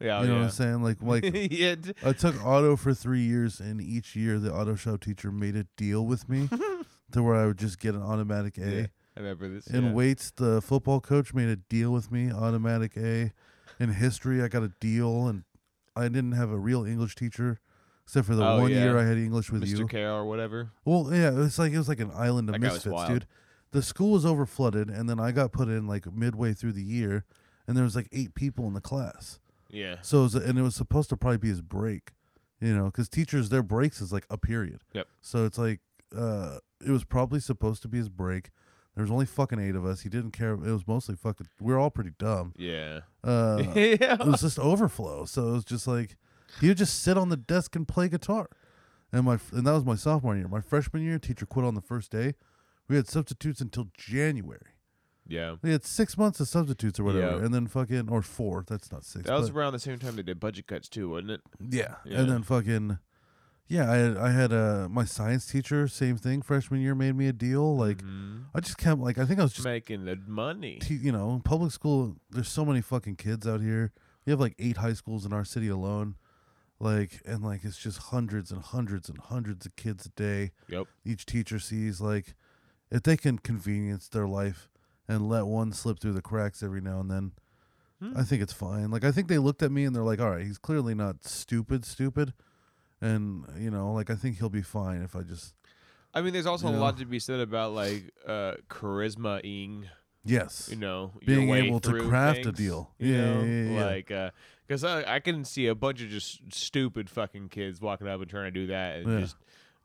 Yeah, you know what. I'm saying? Like like yeah, I took auto for three years, and each year the auto show teacher made a deal with me to where I would just get an automatic A. yeah, I remember this. In yeah. weights, the football coach made a deal with me, automatic A. In history, I got a deal, and I didn't have a real English teacher, except for the Oh, one year. I had English with Mr. you. Carroll or whatever. Well, yeah, it was like it was like an island of That misfits, dude. The school was over flooded, and then I got put in like midway through the year, and there was like eight people in the class. Yeah. So it was, and it was supposed to probably be his break, you know, because teachers their breaks is like a period. Yep. So it's like uh, it was probably supposed to be his break. There was only fucking eight of us. He didn't care. It was mostly fucking. We are all pretty dumb. Yeah. Uh, yeah. it was just overflow. So it was just like he would just sit on the desk and play guitar. And my and that was my sophomore year. My freshman year, teacher quit on the first day. We had substitutes until January. Yeah. We had six months of substitutes or whatever, Yeah. and then fucking or four. That's not six. That was but- around the same time they did budget cuts too, wasn't it? yeah. Yeah. And then fucking yeah. I had I had uh, my science teacher. Same thing. Freshman year made me a deal. Like Mhm. I just kept like I think I was just making the money. te- you know, in public school, there's so many fucking kids out here. We have like eight high schools in our city alone. Like, and like, it's just hundreds and hundreds and hundreds of kids a day. Yep. Each teacher sees, like, if they can convenience their life and let one slip through the cracks every now and then, Hmm. I think it's fine. Like, I think they looked at me and they're like, all right, he's clearly not stupid, stupid. And, you know, like, I think he'll be fine if I just, I mean, there's also a know? lot to be said about like uh, charisma-ing, yes. you know, Being able to craft a deal. Yeah, know? yeah, yeah. Like, because I, I can see a bunch of just stupid fucking kids walking up and trying to do that and Yeah. just.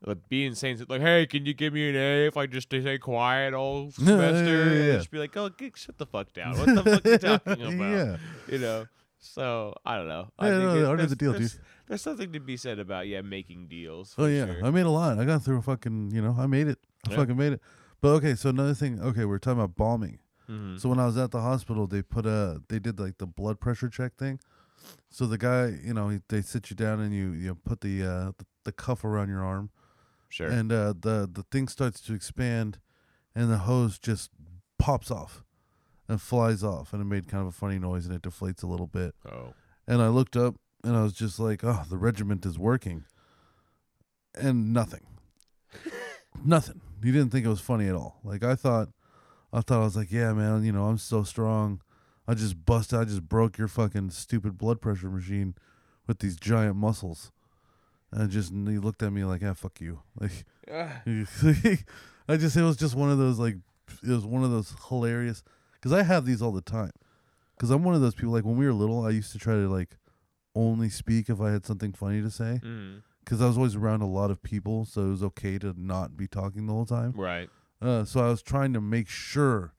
Like being saying like, "Hey, can you give me an A if I just stay quiet all Yeah, yeah, semester?" yeah, And yeah. Just be like, "Oh, get, shut the fuck down! What the fuck are you talking about?" yeah. You know. So I don't know. I Yeah, think no, I know the there's- deal, dude. there's, There's something to be said about yeah making deals. Oh yeah, sure. I made a lot. I got through a fucking, you know, I made it. I Yeah. fucking made it. But okay, so another thing. Okay, we're talking about bombing. Mhm. So when I was at the hospital, they put a, they did like the blood pressure check thing. So the guy, you know, he, they sit you down and you you put the uh the, the cuff around your arm, sure. and uh the the thing starts to expand, and the hose just pops off, and flies off, and it made kind of a funny noise, and it deflates a little bit. oh. And I looked up and I was just like, oh, the regiment is working. And nothing. nothing. He didn't think it was funny at all. Like I thought I thought I was like, yeah, man, you know, I'm so strong. I just busted I just broke your fucking stupid blood pressure machine with these giant muscles. And just he looked at me like, yeah, fuck you. Like Ah, I just it was just one of those like it was one of those hilarious because I have these all the time because I'm one of those people like when we were little I used to try to like only speak if I had something funny to say Mm. because I was always around a lot of people so it was okay to not be talking the whole time. Right. Uh, so I was trying to make sure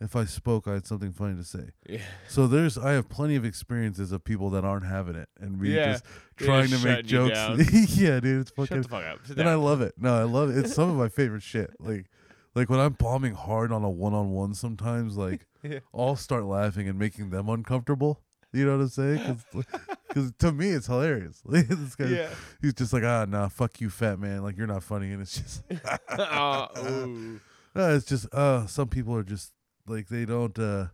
if I spoke I had something funny to say. Yeah. So there's I have plenty of experiences of people that aren't having it and we Yeah. just trying to make jokes. yeah, dude, it's fucking. Shut the fuck up. And I love it. No, I love it. It's some of my favorite shit. Like, like when I'm bombing hard on a one-on-one, sometimes like Yeah. I'll start laughing and making them uncomfortable. You know what I'm saying? Because to me, it's hilarious. This guy, Yeah. he's just like, ah, nah, fuck you, fat man. Like you're not funny, and it's just, Uh, no, it's just, uh, some people are just like they don't, uh,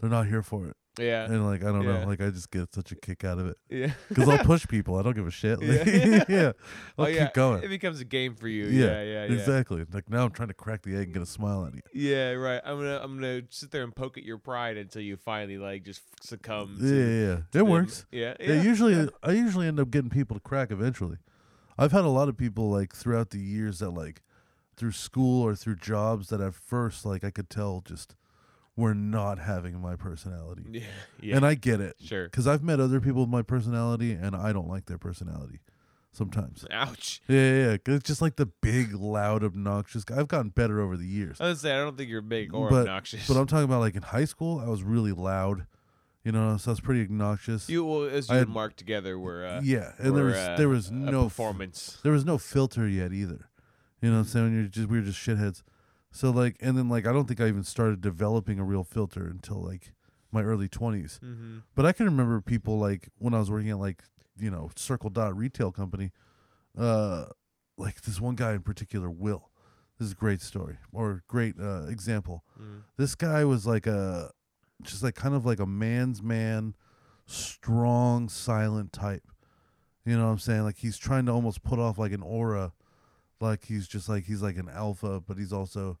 they're not here for it, Yeah. and like I don't Yeah. know, like I just get such a kick out of it Yeah. because I'll push people. I don't give a shit. Like, Yeah. yeah. I'll oh, yeah. keep going. It becomes a game for you. Yeah, Yeah. Yeah. Exactly. Like now I'm trying to crack the egg and get a smile out of you. Yeah, right. I'm gonna I'm gonna sit there and poke at your pride until you finally like just succumb. Yeah, to yeah, yeah. the- It works. Yeah, Yeah, usually yeah. I usually end up getting people to crack eventually. I've had a lot of people like throughout the years that like through school or through jobs that at first like I could tell just were not having my personality. Yeah, yeah. And I get it sure. cuz I've met other people with my personality and I don't like their personality sometimes. Ouch. Yeah, yeah, yeah. it's just like the big loud obnoxious guy. I've gotten better over the years. I was say I don't think you're big or But- obnoxious. But I'm talking about like in high school, I was really loud. You know, so I was pretty obnoxious. you well, as I you had- and Mark together were uh, yeah, and there was uh, there was no performance. there was no filter yet either. You know what I'm saying? You're just we were just shitheads. So like and then like I don't think I even started developing a real filter until like my early twenties. Mm-hmm. But I can remember people like when I was working at like, you know, Circle Dot retail company, uh like this one guy in particular, Will. This is a great story or great uh example. Mm. This guy was like a just like kind of like a man's man, strong, silent type. You know what I'm saying? Like he's trying to almost put off like an aura, like he's just like he's like an alpha, but he's also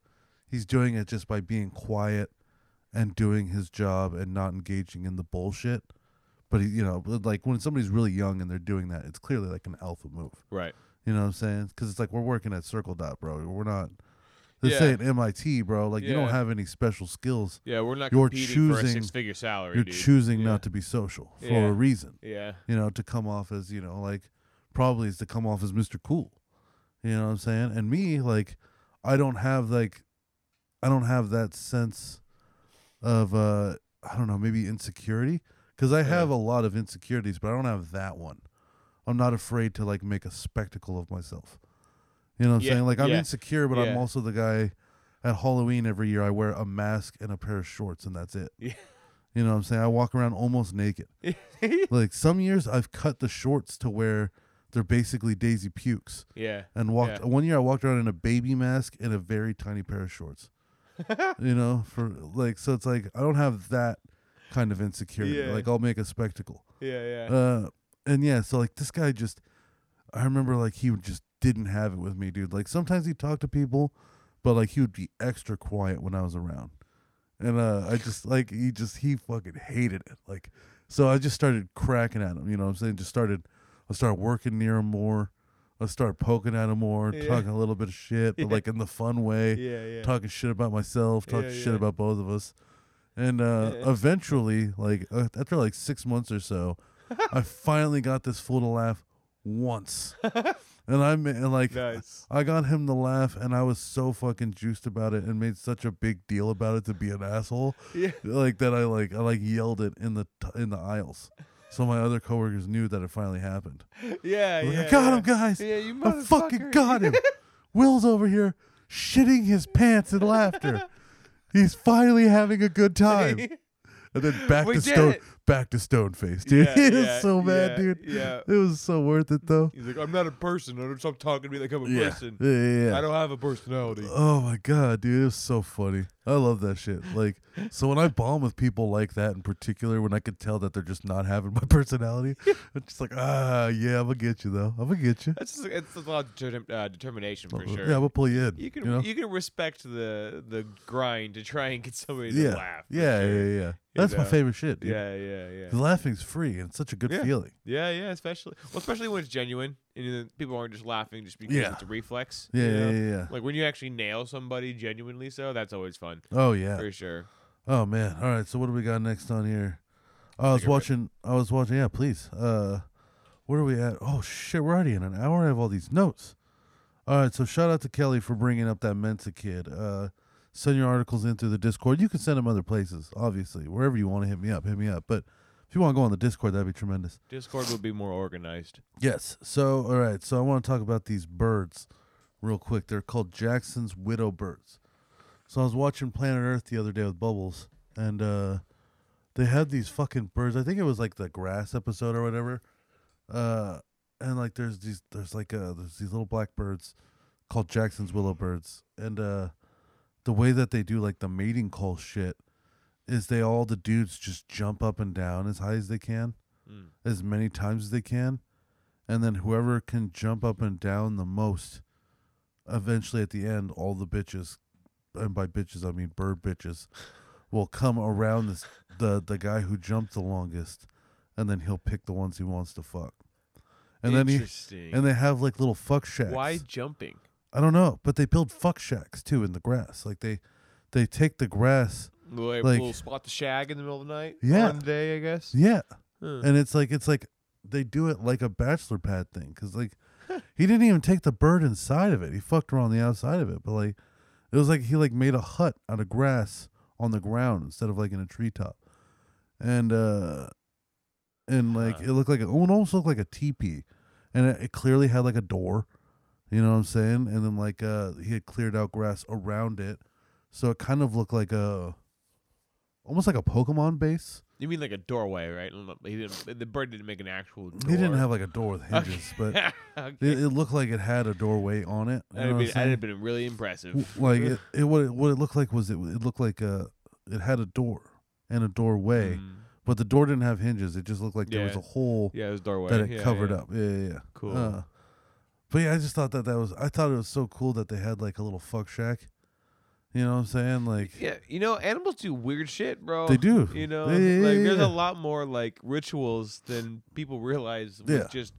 he's doing it just by being quiet and doing his job and not engaging in the bullshit. But he, you know, like when somebody's really young and they're doing that, it's clearly like an alpha move. Right. You know what I'm saying? Because it's like we're working at Circle Dot, bro. We're not. This Yeah. ain't MIT, bro. Like you don't have any special skills. Yeah, we're not You're competing for a choosing- six-figure salary. You're dude. choosing Yeah. not to be social for Yeah. a reason. Yeah. You know, to come off as you know, like probably is to come off as Mr. Cool. You know what I'm saying? And me, like, I don't have like, I don't have that sense of uh, I don't know, maybe insecurity because I have a lot of insecurities, but I don't have that one. I'm not afraid to like make a spectacle of myself. You know what I'm Yeah, saying? Like I'm yeah, insecure, but I'm also the guy at Halloween every year I wear a mask and a pair of shorts and that's it. Yeah. You know what I'm saying? I walk around almost naked. like some years I've cut the shorts to where they're basically Daisy Dukes yeah. and walked Yeah. one year I walked around in a baby mask and a very tiny pair of shorts. you know, for like so it's like I don't have that kind of insecurity. Yeah. Like I'll make a spectacle. Yeah. Yeah. Uh and yeah, so like this guy just I remember like he just didn't have it with me, dude. Like sometimes he'd talk to people, but like he would be extra quiet when I was around. And uh I just like he just he fucking hated it. Like so I just started cracking at him, you know what I'm saying? Just started I started working near him more. I start poking at him more, Yeah. talking a little bit of shit, but Yeah. like in the fun way yeah. Yeah. talking shit about myself, talking Yeah, shit about both of us. And uh, eventually, like uh, after like six months or so, I finally got this fool to laugh once, and I ma- and like nice. I got him to laugh, and I was so fucking juiced about it, and made such a big deal about it to be an asshole, Yeah. like that. I like I like yelled it in the t- in the aisles, so my other coworkers knew that it finally happened. Yeah. Yeah. like, I got yeah. him, guys. Yeah, you I fucking got him. Will's over here shitting his pants in laughter. He's finally having a good time. And then back We to stone it. Back to stone face, dude. Yeah, he was yeah, so mad, yeah, dude. Yeah. It was so worth it though. He's like, I'm not a person. Don't stop talking to me like I'm a Yeah. person. Yeah, yeah, yeah. I don't have a personality. Oh my god, dude, it was so funny. I love that shit. Like, so when I bomb with people like that in particular, when I could tell that they're just not having my personality, it's just like, ah, yeah, I'm gonna get you though. I'm gonna get you. That's just, it's a lot of determ- uh, determination for sure. Yeah, I'm gonna pull you in. you can you you, can respect the the grind to try and get somebody to yeah. laugh. yeah, sure. yeah, yeah, That's my know? favorite shit, dude. Yeah, yeah. Yeah, yeah. 'Cause laughing's free and it's such a good Yeah. feeling. Yeah, yeah, especially well, especially when it's genuine and you know, people aren't just laughing just because Yeah. it's a reflex. Yeah, you yeah, know? yeah, yeah. Like when you actually nail somebody genuinely, so that's always fun Oh yeah. for sure. Oh man. All right. So what do we got next on here? I was Take a break. watching. I was watching. Yeah, please. Uh, where are we at? Oh shit, we're already in an hour. I have all these notes. All right. So shout out to Kelly for bringing up that Mensa kid. Uh, send your articles in through the Discord. You can send them other places, obviously, wherever you want to hit me up. Hit me up. But if you want to go on the Discord, that'd be tremendous. Discord would be more organized. Yes. So, all right. So, I want to talk about these birds real quick. They're called Jackson's widow birds. So, I was watching Planet Earth the other day with Bubbles, and uh, they had these fucking birds. I think it was like the grass episode or whatever. Uh, and like, there's these, there's like, uh, there's these little black birds called Jackson's widow birds, and uh, the way that they do like the mating call shit is they all the dudes just jump up and down as high as they can Mm. as many times as they can, and then whoever can jump up and down the most, eventually at the end, all the bitches, and by bitches I mean bird bitches, will come around this, the the guy who jumped the longest, and then he'll pick the ones he wants to fuck, and then he and they have like little fuck shacks. Why jumping? I don't know, but they build fuck shacks too in the grass. Like they, they take the grass. Like, Like- we'll spot the shag in the middle of the night. Yeah. One day, I guess. Yeah, Huh. and it's like it's like they do it like a bachelor pad thing because like he didn't even take the bird inside of it he fucked her on the outside of it but like it was like he like made a hut out of grass on the ground instead of like in a treetop and uh and like Huh. it looked like a, it almost looked like a teepee and it, it clearly had like a door you know what i'm saying and then like uh he had cleared out grass around it so it kind of looked like a almost like a pokemon base You mean like a doorway, right? He didn't. The bird didn't make an actual. Door. He didn't have like a door with hinges, but okay. it, it looked like it had a doorway on it. That'd been, that'd have been really impressive. Like it, it what it what it looked like was it it looked like uh it had a door and a doorway, Mm. but the door didn't have hinges. It just looked like there was a hole Yeah, it was doorway. that it Yeah, covered yeah. up. Yeah, yeah, yeah. Cool. Uh, but yeah, I just thought that that was I thought it was so cool that they had like a little fuck shack. You know what I'm saying? Like Yeah, you know, animals do weird shit, bro. They do. You know, Yeah, yeah, like yeah, there's yeah. a lot more like rituals than people realize. With Yeah. Just,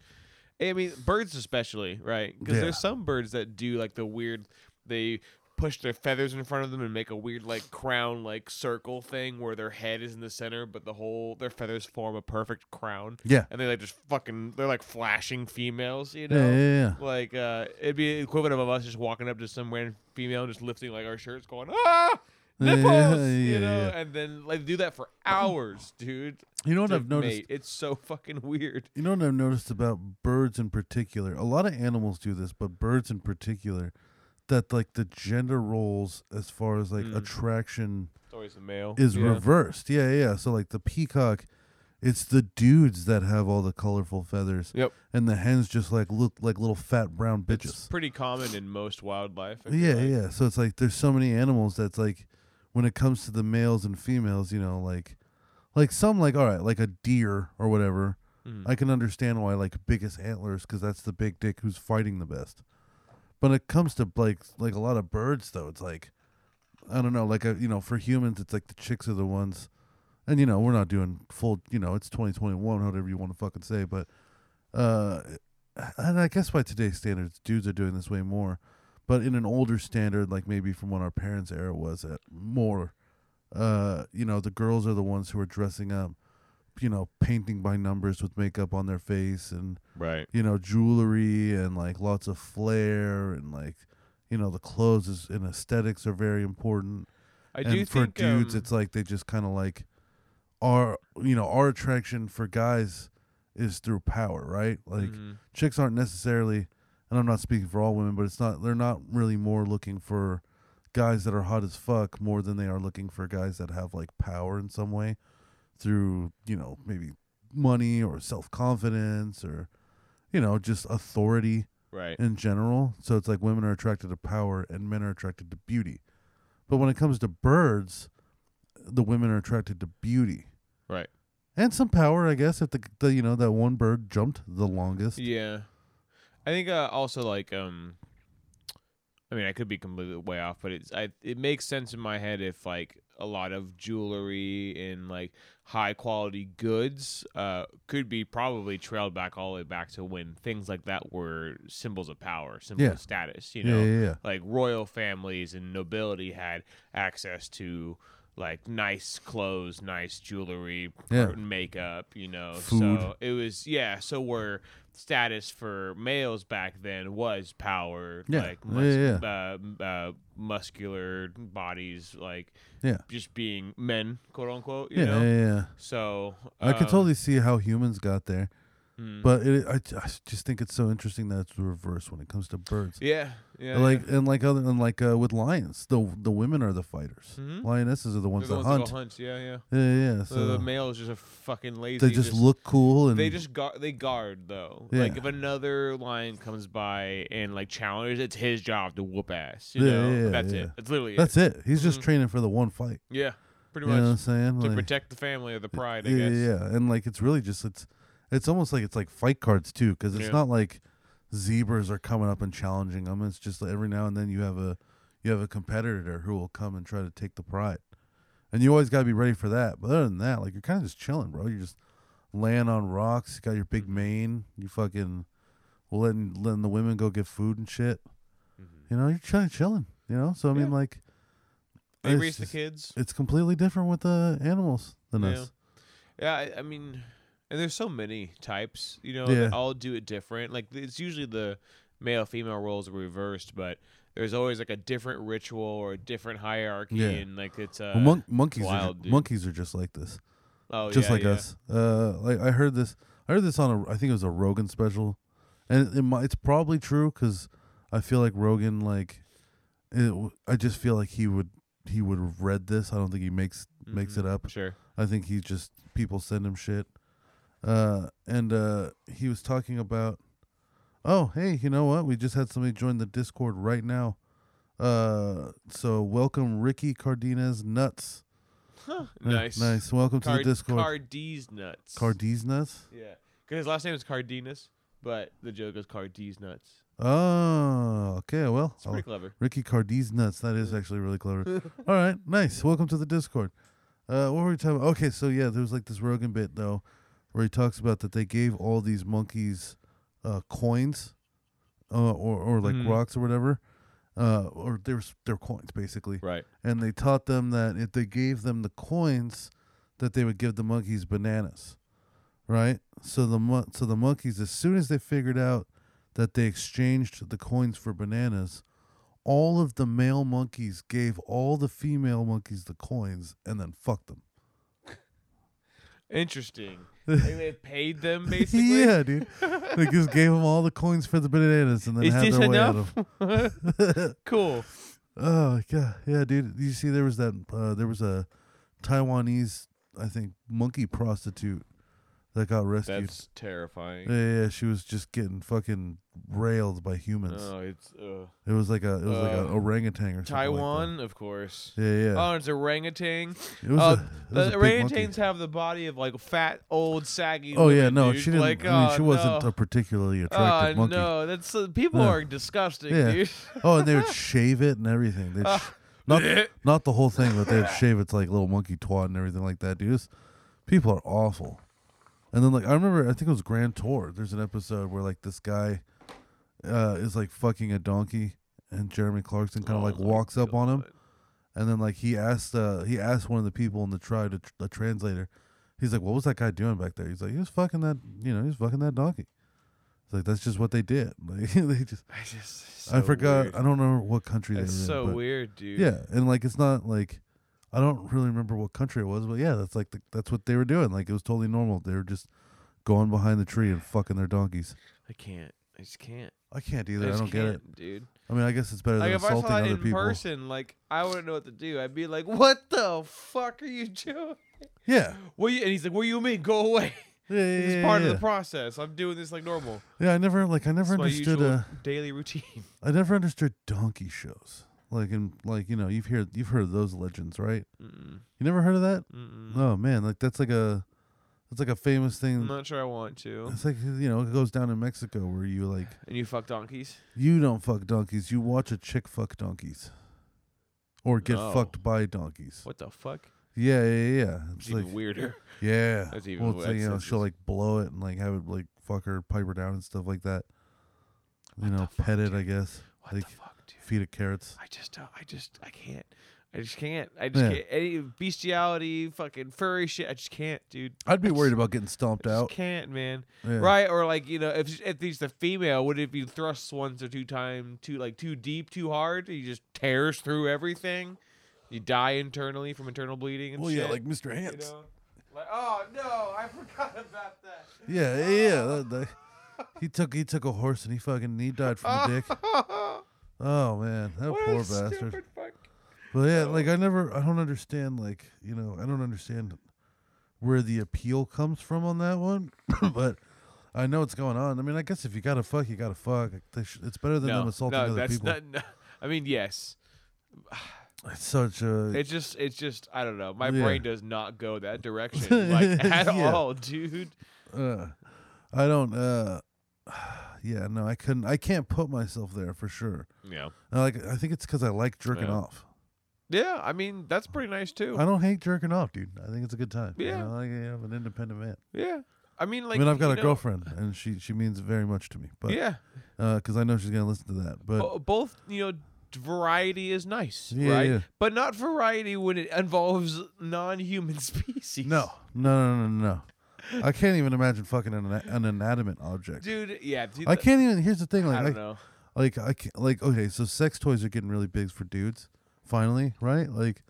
I mean, birds especially, right? Because Yeah. there's some birds that do like the weird. They push their feathers in front of them and make a weird like crown like circle thing where their head is in the center, but the whole their feathers form a perfect crown. yeah, And they like just fucking they're like flashing females, you know. yeah, yeah. Like uh, it'd be equivalent of us just walking up to some random female and just lifting like our shirts, going ah nipples, yeah, you know, yeah. and then like do that for hours, dude. You know what I've noticed? mate. It's so fucking weird. You know what I've noticed about birds in particular? A lot of animals do this, but birds in particular, that like the gender roles as far as like Mm. attraction It's always male. is yeah. reversed. Yeah, yeah. So like the peacock, it's the dudes that have all the colorful feathers. Yep. And the hens just like look like little fat brown bitches. It's pretty common in most wildlife. Yeah, like. yeah. So it's like there's so many animals that's like when it comes to the males and females, you know, like like some like all right, like a deer or whatever. Mhm. I can understand why like biggest antlers because that's the big dick who's fighting the best. But when it comes to like like a lot of birds though, it's like I don't know, like a you know for humans it's like the chicks are the ones, and you know we're not doing full you know it's 2021 whatever you want to fucking say, but uh, and I guess by today's standards dudes are doing this way more, but in an older standard like maybe from when our parents' era was at more, uh you know the girls are the ones who are dressing up you know, painting by numbers with makeup on their face and, right. you know, jewelry and like lots of flair and like, you know, the clothes is, and aesthetics are very important. I and do for think dudes, um, it's like they just kind of like our, you know, our attraction for guys is through power, right? Like mhm. chicks aren't necessarily, and I'm not speaking for all women, but it's not, they're not really more looking for guys that are hot as fuck more than they are looking for guys that have like power in some way through, you know, maybe money or self confidence or, you know, just authority right. in general. So it's like women are attracted to power and men are attracted to beauty. But when it comes to birds, the women are attracted to beauty Right. and some power, I guess. If the, the you know that one bird jumped the longest, Yeah. I think uh, also like um I mean I could be completely way off, but it's I it makes sense in my head if like a lot of jewelry and like high quality goods uh, could be probably trailed back all the way back to when things like that were symbols of power, symbols Yeah. of status. You know, yeah, yeah. like royal families and nobility had access to like nice clothes, nice jewelry, Yeah. makeup, you know. Food. So it was yeah, so where status for males back then was power, Yeah. like Yeah, yeah, Uh, uh, muscular bodies, like Yeah. just being men, quote unquote, you Yeah, know. yeah, yeah. So I can um, totally see how humans got there, mm. but it, I, I just think it's so interesting that it's the reverse when it comes to birds. yeah, yeah, like and like other and like uh, with lions, the the women are the fighters. Mhm. Lionesses are the ones They're that ones hunt. that hunt. Yeah, yeah. Yeah, yeah. The, So the male is just a fucking lazy. they just, look cool and They just guard. They guard though. Yeah. Like if another lion comes by and like challenges, it's his job to whoop ass. You Yeah, know, yeah, that's yeah. it. That's literally that's it. He's just Mhm. training for the one fight. Yeah, pretty You know what I'm saying? to Like, protect the family or the pride. I yeah, guess. yeah, yeah. And like it's really just it's it's almost like it's like fight cards too, because it's Yeah. not like zebras are coming up and challenging them. It's just like every now and then you have a you have a competitor who will come and try to take the pride, and you always got to be ready for that. But other than that, like you're kind of just chilling, bro. You're just laying on rocks. You got your Mm-hmm. big mane. You fucking letting letting the women go get food and shit. Mhm. You know, you're trying chilling. You know, so I mean, like They it's raise the kids. It's completely different with the animals than Yeah. us. Yeah, I, I mean, and there's so many types. You know, Yeah. that all do it different. Like it's usually the male female roles reversed, but there's always like a different ritual or a different hierarchy, Yeah. and like it's uh, Well, mon- monkeys, wild, are, monkeys are just like this. oh, yeah. just yeah, like yeah. us. Uh, like I heard this. I heard this on a. I think it was a Rogan special, and it, might, it's probably true because I feel like Rogan like. It, I just feel like he would he would have read this. I don't think he makes makes Mhm. it up. Sure. I think he just people send him shit. Uh, and uh, he was talking about. Oh, hey, you know what? We just had somebody join the Discord right now. Uh, so welcome Ricky Cardenas Nuts. Huh, Yeah, nice. nice. Welcome to the Discord. Cardees nuts. Cardees Nuts. Yeah, because his last name is Cardenas, but the joke is Cardees nuts. Oh, okay. Well, It's pretty I'll- clever. Ricky Cardees nuts. That is actually really clever. All right, nice. Welcome to the Discord. Uh, what were we talking about? Okay, so yeah, there was like this Rogan bit though, where he talks about that they gave all these monkeys, uh, coins, uh, or or like Mhm. rocks or whatever, uh, or there's they're coins basically, Right. and they taught them that if they gave them the coins, that they would give the monkeys bananas, right? So the mon- so the monkeys, as soon as they figured out that they exchanged the coins for bananas, all of the male monkeys gave all the female monkeys the coins and then fucked them. Interesting. Like they paid them basically. yeah, dude. They just gave them all the coins for the bananas and then Is had this their way out enough? of 'em. cool. Oh yeah, yeah, dude. You see, there was that. Uh, there was a Taiwanese, I think, monkey prostitute that got rescued. That's terrifying. yeah, yeah, she was just getting fucking railed by humans. Oh, it's uh, it was like a, it was like uh, a orangutan or something. like. Taiwan, of course. yeah, yeah. Oh, it's orangutan. it was uh, a, it was The a big monkey. orangutans have the body of like fat, old, saggy. Oh yeah, no, dude. she didn't. Like, I mean, she oh, wasn't no. a particularly Oh attractive monkey. no, that's uh, people Yeah. are disgusting, Yeah. dude. Oh, and they would shave it and everything. They'd sh- not not the whole thing, but they'd shave its like little monkey twat and everything like that, dude. It's- people are awful. And then like I remember, I think it was Grand Tour. There's an episode where like this guy uh, is like fucking a donkey, and Jeremy Clarkson kind of Oh like walks up on him, and then like he asked uh he asked one of the people in the tribe, to tr- the translator. He's like, "What was that guy doing back there?" He's like, "He was fucking that, you know, he was fucking that donkey." It's like that's just what they did. Like they just, I just. I forgot. weird. I don't remember what country It's they were so in. weird, dude. Yeah, and like it's not like I don't really remember what country it was, but yeah, that's like the, that's what they were doing. Like it was totally normal. They were just going behind the tree and fucking their donkeys. I can't. I just can't. I can't either. I, just don't get it. dude. I mean, I guess it's better Like than if I saw assaulting other in people. person, like I wouldn't know what to do. I'd be like, "What the fuck are you doing?" Yeah, What you? And he's like, "What do you mean? Go away." yeah, yeah. It's yeah, part yeah. of the process. I'm doing this like normal. Yeah, I never like I never It's understood. Uh, daily routine. I never understood donkey shows. Like in like you know you've heard you've heard of those legends, right? Mm-mm, You never heard of that? mm-mm. Oh man, like that's like a that's like a famous thing. I'm not sure I want to. It's like you know it goes down in Mexico where you like And you fuck donkeys? you don't fuck donkeys, you watch a chick fuck donkeys. or get No. fucked by donkeys. What the fuck? Yeah, yeah, yeah. It's It's even like weirder. yeah. That's even well, it's like, you know, she'll like blow it and like have it like fuck her, pipe her down and stuff like that. You What know, the fuck, pet it, dude? I guess. What like the fuck, feed it carrots. I just don't. I just. I can't. I just can't. I just Yeah. can't. Any bestiality, fucking furry shit. I just can't, dude. I'd be worried about getting stomped I just out. can't, man. Yeah. Right? Or like you know, if if he's the female, would if be thrust once or two time too like too deep, too hard? He just tears through everything. You die internally from internal bleeding and Well, shit. yeah, like Mr. you Hands. know. Like, oh no, I forgot about that. Yeah, yeah, yeah. that- that- he took he took a horse and he fucking he died from the dick. Oh man, that What poor bastard. fuck. But yeah, Oh. like I never, I don't understand. Like you know, I don't understand where the appeal comes from on that one. but I know what's going on. I mean, I guess if you gotta fuck, you gotta fuck. Sh- It's better than them assaulting no, other people. not. No, I mean, yes. it's such a. It's just, it's just, I don't know. My Yeah. brain does not go that direction, like at Yeah. all, dude. uh, I don't. uh Yeah, no, I couldn't. I can't put myself there for sure. Yeah. And, like, I think it's because I like jerking Yeah. off. Yeah, I mean that's pretty nice too. I don't hate jerking off, dude. I think it's a good time. you Yeah. know, like, I'm an independent man. yeah, I mean like. I mean, I've got you a know, girlfriend, and she she means very much to me. But yeah, uh, because I know she's gonna listen to that. But Bo- both you know d- variety is nice, Yeah, right? yeah. But not variety when it involves non-human species. no, no, no, no, no. I can't even imagine fucking an, an inanimate object. dude. Yeah, dude, I can't even. Here's the thing, I like, don't I, know. like I can't, like okay, so sex toys are getting really big for dudes. Finally, right? Like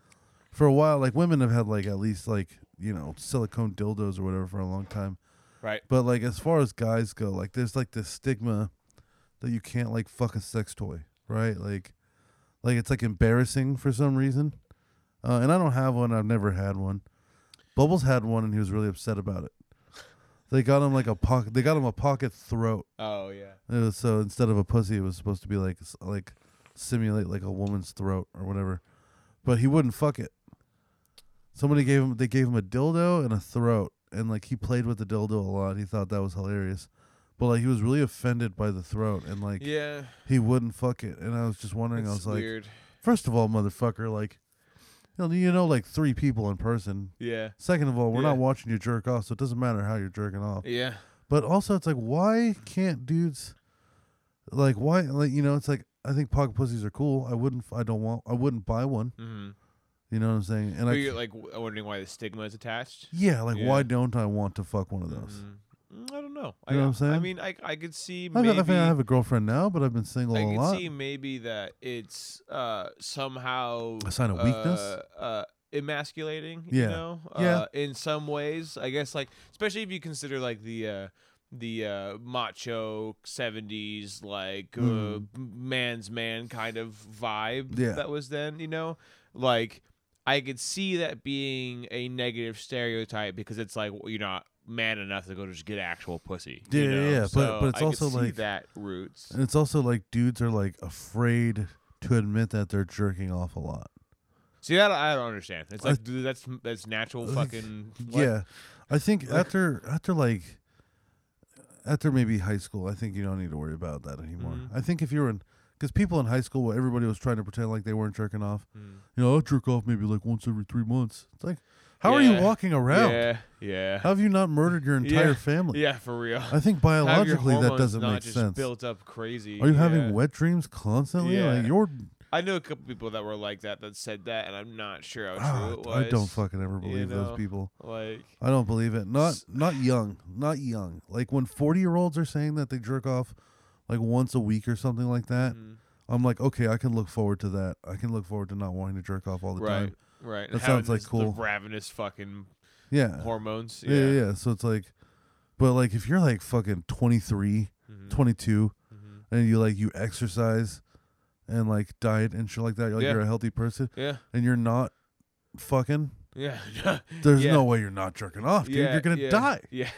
for a while, like women have had like at least like you know silicone dildos or whatever for a long time. Right. But like as far as guys go, like there's like this stigma that you can't like fuck a sex toy, right? Like like it's like embarrassing for some reason. Uh, and I don't have one. I've never had one. Bubbles had one, and he was really upset about it. They got him like a pocket. They got him a pocket throat. Oh yeah. Was, so instead of a pussy, it was supposed to be like like simulate like a woman's throat or whatever. But he wouldn't fuck it. Somebody gave him. They gave him a dildo and a throat, and like he played with the dildo a lot. He thought that was hilarious, but like he was really offended by the throat, and like Yeah. he wouldn't fuck it. And I was just wondering. I It's was like, first of all, motherfucker, like. You know, you know, like three people in person. Yeah. Second of all, we're Yeah. not watching you jerk off, so it doesn't matter how you're jerking off. Yeah. But also, it's like, why can't dudes, like, why, like, you know, it's like, I think pocket pussies are cool. I wouldn't, I don't want, I wouldn't buy one. Mm-hmm. You know what I'm saying? And But I, you're like wondering why the stigma is attached. yeah, like, Yeah. why don't I want to fuck one of those? Mhm. Mm, I don't know. You know what I'm I, I mean, I I could see I, maybe. I think I have a girlfriend now, but I've been single I a lot. see maybe that it's uh, somehow A sign of weakness? uh, uh, emasculating. Yeah. You know, Yeah. Uh, in some ways, I guess, like especially if you consider like the. Uh, the uh, macho '70s, like uh, Mm. man's man kind of vibe Yeah. that was then, you know, like I could see that being a negative stereotype because it's like well, you're not man enough to go just get actual pussy. you Yeah, know? yeah, yeah, but- So but it's I also see like- that roots. And it's also like dudes are like afraid to admit that they're jerking off a lot. See that I don't understand. It's I- like dude, that's that's natural Like, fucking what? Yeah, I think Like- after after like after maybe high school, I think you don't need to worry about that anymore. Mhm. I think if you're in because people in high school, everybody was trying to pretend like they weren't jerking off. Mm. You know, I'll jerk off maybe like once every three months. It's like, how are you walking around? Yeah, yeah, How have you not murdered your entire Yeah. family? yeah, for real. I think biologically that doesn't not make just sense. Built up crazy. Are you yeah. having wet dreams constantly? Yeah. Like you're I know a couple people that were like that that said that, and I'm not sure how Ah, true it was. I don't fucking ever you believe know? those people. like. I don't believe it. Not not young. Not young. Like when 40-year-olds are saying that they jerk off like once a week or something like that. mm, I'm like, "Okay, I can look forward to that. I can look forward to not wanting to jerk off all the right, time." Right. That sounds like cool. The ravenous fucking Yeah. hormones. yeah. Yeah, yeah. So it's like but like if you're like fucking 23, Mhm, 22 mhm. and you like you exercise and like diet and shit like that, you're like Yeah. you're a healthy person Yeah, and you're not fucking yeah. there's no way you're not jerking off, dude. you're going to yeah, die. Yeah,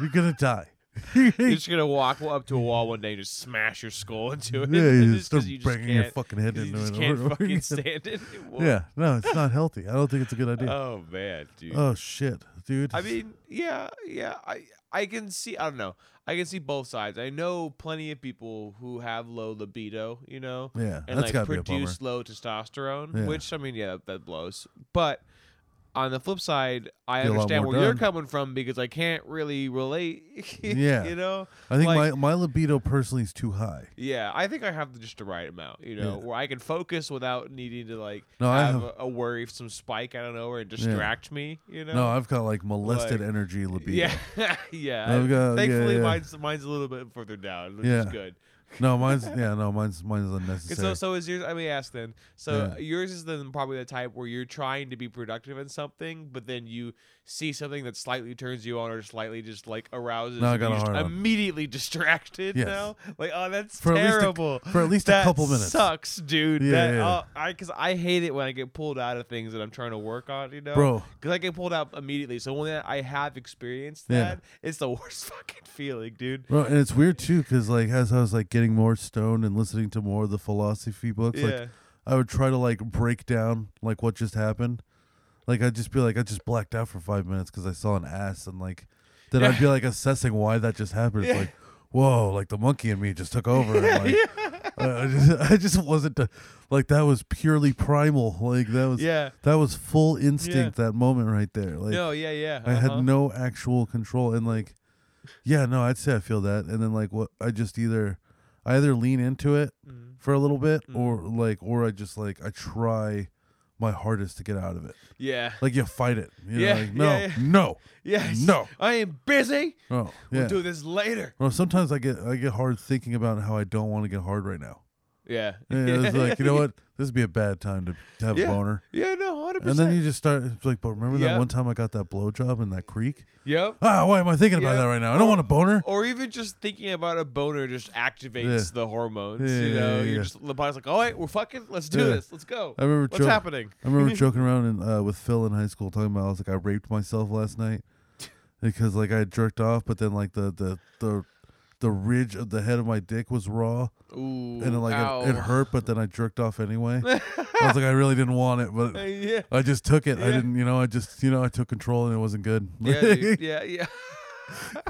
You're going to die. You're just gonna walk up to a wall one day and just smash your skull into it. yeah, you just start you just banging your fucking head into you just it. can't over and over fucking stand it anymore. Yeah, no, it's not healthy. I don't think it's a good idea. Oh man, dude. oh shit, dude. I mean, yeah, yeah. I I can see. I don't know. I can see both sides. I know plenty of people who have low libido. You know, yeah, and that's like gotta be a produce low testosterone, Yeah. which I mean, yeah, that blows. But on the flip side, I Get understand where you're coming from because I can't really relate. Yeah. you know. I think like- my my libido personally is too high. Yeah, I think I have just the right amount. You know, Yeah. where I can focus without needing to like No, I have, have- a, worry, some spike out of nowhere, and distract me. You know. No, I've got like molested Like- energy libido. Yeah, yeah. I've got- Thankfully, yeah. mine's mine's a little bit further down, which is good. No, mine's yeah, no, mine's mine's unnecessary. so, so is yours? Let me ask then. So Yeah. yours is then probably the type where you're trying to be productive in something, but then you see something that slightly turns you on or slightly just like arouses. No, I got you're just immediately distracted Yes. now. Like, oh, that's For at a- terrible. for at least a couple minutes. Sucks, dude. Yeah, that, yeah. uh, I because I hate it when I get pulled out of things that I'm trying to work on. You know, Bro. because I get pulled out immediately. So when I have experienced Yeah. that, it's the worst fucking feeling, dude. Bro, and it's weird too, because like as I was like getting more stoned and listening to more of the philosophy books, yeah. like I would try to like break down like what just happened. Like I'd just be like I just blacked out for five minutes because I saw an ass and like then I'd be like assessing why that just happened. It's Yeah. like whoa, like the monkey in me just took over. And, like, I, I just, I just wasn't uh, like that was purely primal. Like that was yeah. that was full instinct. That moment right there. Like no, yeah, yeah. I uh-huh. had no actual control and like yeah, no, I'd say I feel that. And then like what I just either I either lean into it Mhm. for a little bit Mm. or like or I just like I try my hardest to get out of it. Yeah. Like you fight it. You know, Yeah, like, no, yeah, yeah. no, Yes. no. I am busy. Oh, Yeah. We'll do this later. Well, sometimes I get I get hard thinking about how I don't want to get hard right now. Yeah. And it's like, you know what? This would be a bad time to, to have Yeah. a boner. Yeah, no, hundred And percent. And then you just start it's like, but remember Yeah. that one time I got that blowjob in that creek? Yep. Ah, why am I thinking about Yeah. that right now? I don't want a boner. Or even just thinking about a boner just activates Yeah. the hormones. Yeah, you know, yeah, you're yeah. just the body's like, all right, we're fucking, let's do Yeah. this, let's go. I remember What's joke- happening? I remember joking around in, uh, with Phil in high school, talking about I was like I raped myself last night because like I jerked off, but then like the the the the ridge of the head of my dick was raw, Ooh, and it, like it, it hurt, but then I jerked off anyway. I was like I really didn't want it, but uh, yeah. I just took it. I didn't, you know, I just you know I took control and it wasn't good. Yeah, dude, yeah, yeah.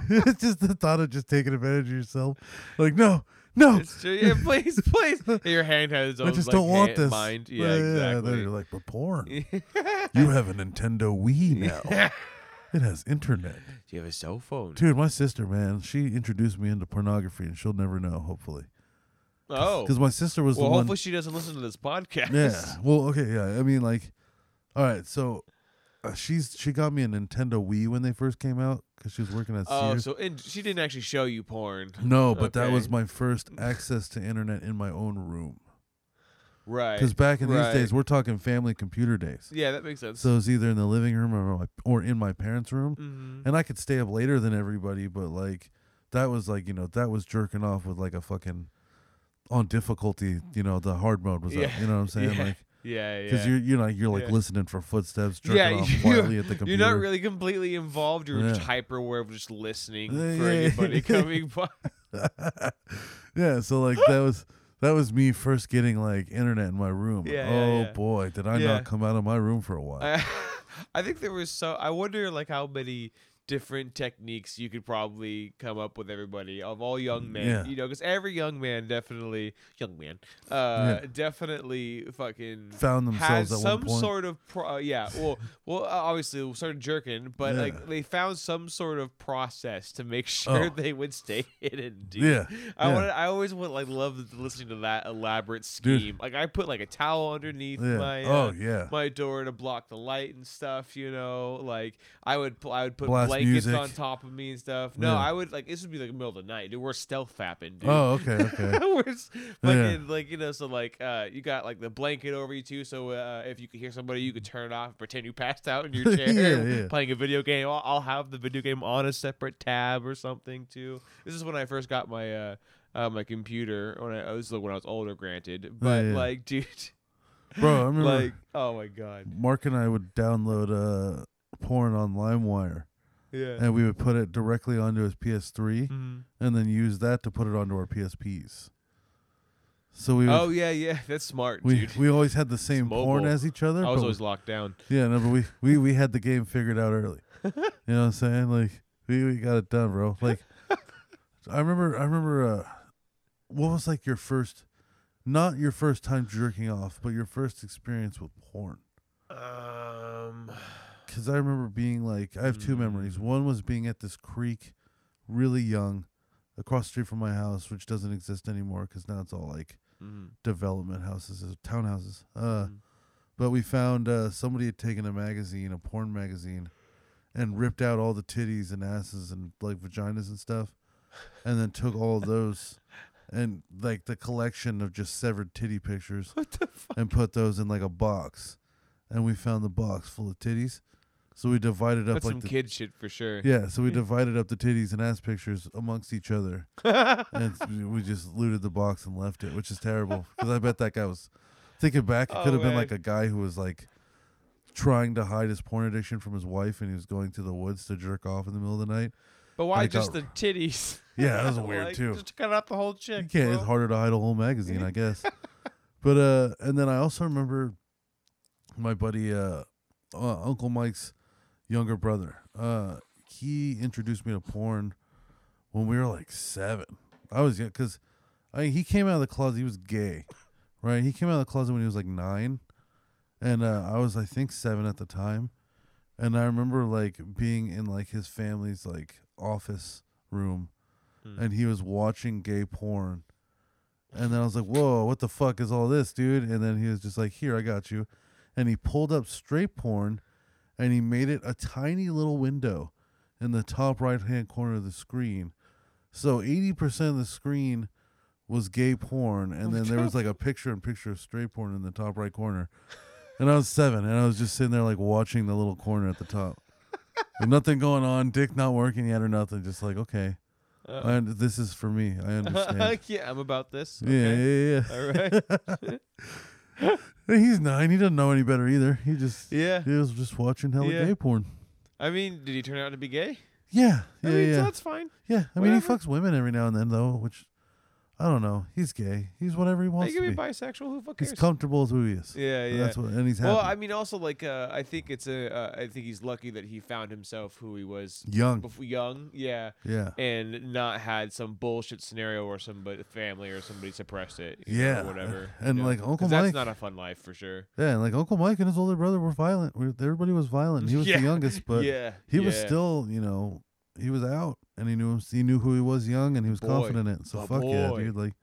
it's just the thought of just taking advantage of yourself. Like no, no, It's true. Yeah, please, please. Your hand has I just like, don't want hand- this. mind. Yeah, yeah exactly. you're like, but porn. you have a Nintendo Wii now. It has internet. Do you have a cell phone? Dude, my sister, man, she introduced me into pornography, and she'll never know. Hopefully, Oh, because my sister was well, the hopefully one. she doesn't listen to this podcast. Yeah. Well, okay, yeah. I mean, like, all right. So, uh, she's she got me a Nintendo Wii when they first came out because she was working at Oh, Sears. so and she didn't actually show you porn, no, but that was my first access to internet in my own room. Right? Because back in right. these days, we're talking family computer days. Yeah, that makes sense. So it's either in the living room or my or in my parents' room. Mhm. and I could stay up later than everybody, but like that was like you know that was jerking off with like a fucking on difficulty. You know the hard mode was up. You know what I'm saying? Yeah. Like yeah, yeah. because you're you're like you're like Yeah. listening for footsteps, jerking yeah, off you're, quietly at the computer. you're not really completely involved. You're just hyper aware of just listening Yeah, for yeah, anybody yeah. coming by. yeah, so like that was that was me first getting like internet in my room. Yeah, yeah, oh yeah. boy, did I Yeah. not come out of my room for a while? I, I think there was so. I wonder like how many different techniques you could probably come up with everybody of all young men Yeah. you know because every young man definitely young man uh definitely fucking Found themselves at some sort of pro- uh, yeah well well uh, obviously started jerking but Yeah. like they found some sort of process to make sure Oh. they would stay hidden dude. Yeah, I yeah. wanted, I always would like love listening to that elaborate Dude. scheme like I put like a towel underneath yeah. my uh, oh yeah. my door to block the light and stuff. You know, like I would I would put Blast blankets music. on top of me and stuff. No, Yeah. I would like this would be like the middle of the night, dude. We're stealth fapping, dude. Oh okay okay. We're fucking like you know, so like uh, you got like the blanket over you too. So uh, if you could hear somebody, you could turn it off, pretend you passed out in your chair, playing a video game. I'll, I'll have the video game on a separate tab or something too. This is when I first got my uh, uh my computer when I, was when I was older, granted. But yeah. like, dude, Bro, I remember like, oh my god. Mark and I would download uh porn on LimeWire. Yeah. and we would put it directly onto his PS3 Mhm. and then use that to put it onto our PSPs. So we would, Oh yeah, yeah. That's smart, we dude. we always had the same porn as each other. I was but always locked down. Yeah, no, but we, we, we had the game figured out early. you know what I'm saying? Like we, we got it done, bro. Like I remember I remember uh what was like your first not your first time jerking off, but your first experience with porn. Um. Cuz I remember being like I have two memories. Mm. One was being at this creek really young across the street from my house, which doesn't exist anymore cuz now it's all like mhm, development houses, uh, townhouses. Uh mhm. But we found uh, somebody had taken a magazine, a porn magazine, and ripped out all the titties and asses and like vaginas and stuff, and then took all of those and like the collection of just severed titty pictures What the fuck? and put those in like a box, and we found the box full of titties. So we divided up That's like some the kid shit for sure. yeah. So we divided up the titties and ass pictures amongst each other, and we just looted the box and left it, which is terrible because I bet that guy was thinking back. It Oh, could have been man. like a guy who was like trying to hide his porn addiction from his wife, and he was going to the woods to jerk off in the middle of the night. but why just got- the titties? Yeah, that was weird Like, too. Just cut out the whole chick. You can't. bro. It's harder to hide a whole magazine, I guess. but uh, and then I also remember my buddy uh, uh Uncle Mike's younger brother. Uh, he introduced me to porn when we were like seven. I was young because I he came out of the closet. He was gay, right? He came out of the closet when he was like nine, and uh, I was I think seven at the time. And I remember like being in like his family's like office room, Hmm. and he was watching gay porn. And then I was like, "Whoa, what the fuck is all this, dude?" And then he was just like, "Here, I got you," and he pulled up straight porn, and he made it a tiny little window in the top right hand corner of the screen. So eighty percent of the screen was gay porn, and then there was like a picture and picture of straight porn in the top right corner. And I was seven, and I was just sitting there like watching the little corner at the top. With nothing going on, dick not working yet or nothing. Just like okay, I, this is for me. I understand. yeah, I'm about this. Yeah, yeah, yeah. All right. He's nine. He doesn't know any better either. He just yeah. he was just watching hella Yeah. gay porn. I mean, did he turn out to be gay? Yeah, I yeah, mean, yeah. that's fine. yeah. I mean, he whatever. fucks women every now and then though, which I don't know. He's gay. He's whatever he He wants can to be be. bisexual. Who fuck He's comfortable with who he is. yeah, yeah. That's what, and he's happy. Well, I mean, also like uh, I think it's a uh, I think he's lucky that he found himself who he was Young. before young, yeah, Yeah. and not had some bullshit scenario where somebody family or somebody suppressed it, Yeah, know, or whatever. and, you know? like, Uncle Mike, that's not a fun life for sure. Yeah, and like Uncle Mike and his older brother were violent. Everybody was violent. He was Yeah, the youngest, but yeah, he was still, you know, he was out and he knew him, he knew who he was young and he was Boy. confident in it. So fuck yeah, dude. Like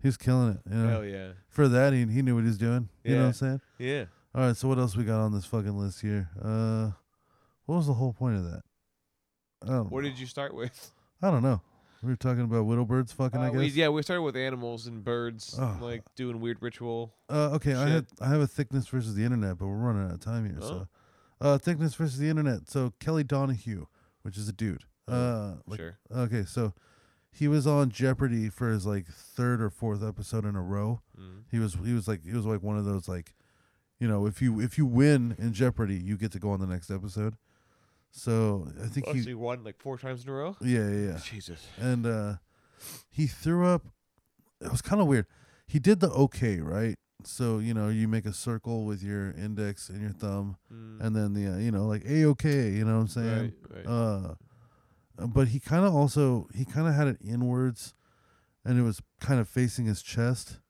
he was killing it. You know? hell yeah, For that, he he knew what he was doing. You know what I'm saying? yeah. All right. So what else we got on this fucking list here? Uh, what was the whole point of that? I. What did you start with? I don't know. We were talking about widow birds fucking. I Uh, we, guess. yeah, we started with animals and birds, Oh. like doing weird ritual. Uh, okay, I had I have a thickness versus the internet, but we're running out of time here. So, uh, thickness versus the internet. So Kelly Donohue, which is a dude. Uh, like, sure. okay, so he was on Jeopardy for his like third or fourth episode in a row. Mm. He was he was like he was like one of those like, you know, if you if you win in Jeopardy, you get to go on the next episode. So I think Oh, he so you won like four times in a row. yeah yeah yeah Jesus. and uh he threw up it was kind of weird he did the okay right so you know you make a circle with your index and your thumb Mm. and then the uh, you know like a okay you know what i'm saying right, right. uh but he kind of also he kind of had it inwards and it was kind of facing his chest.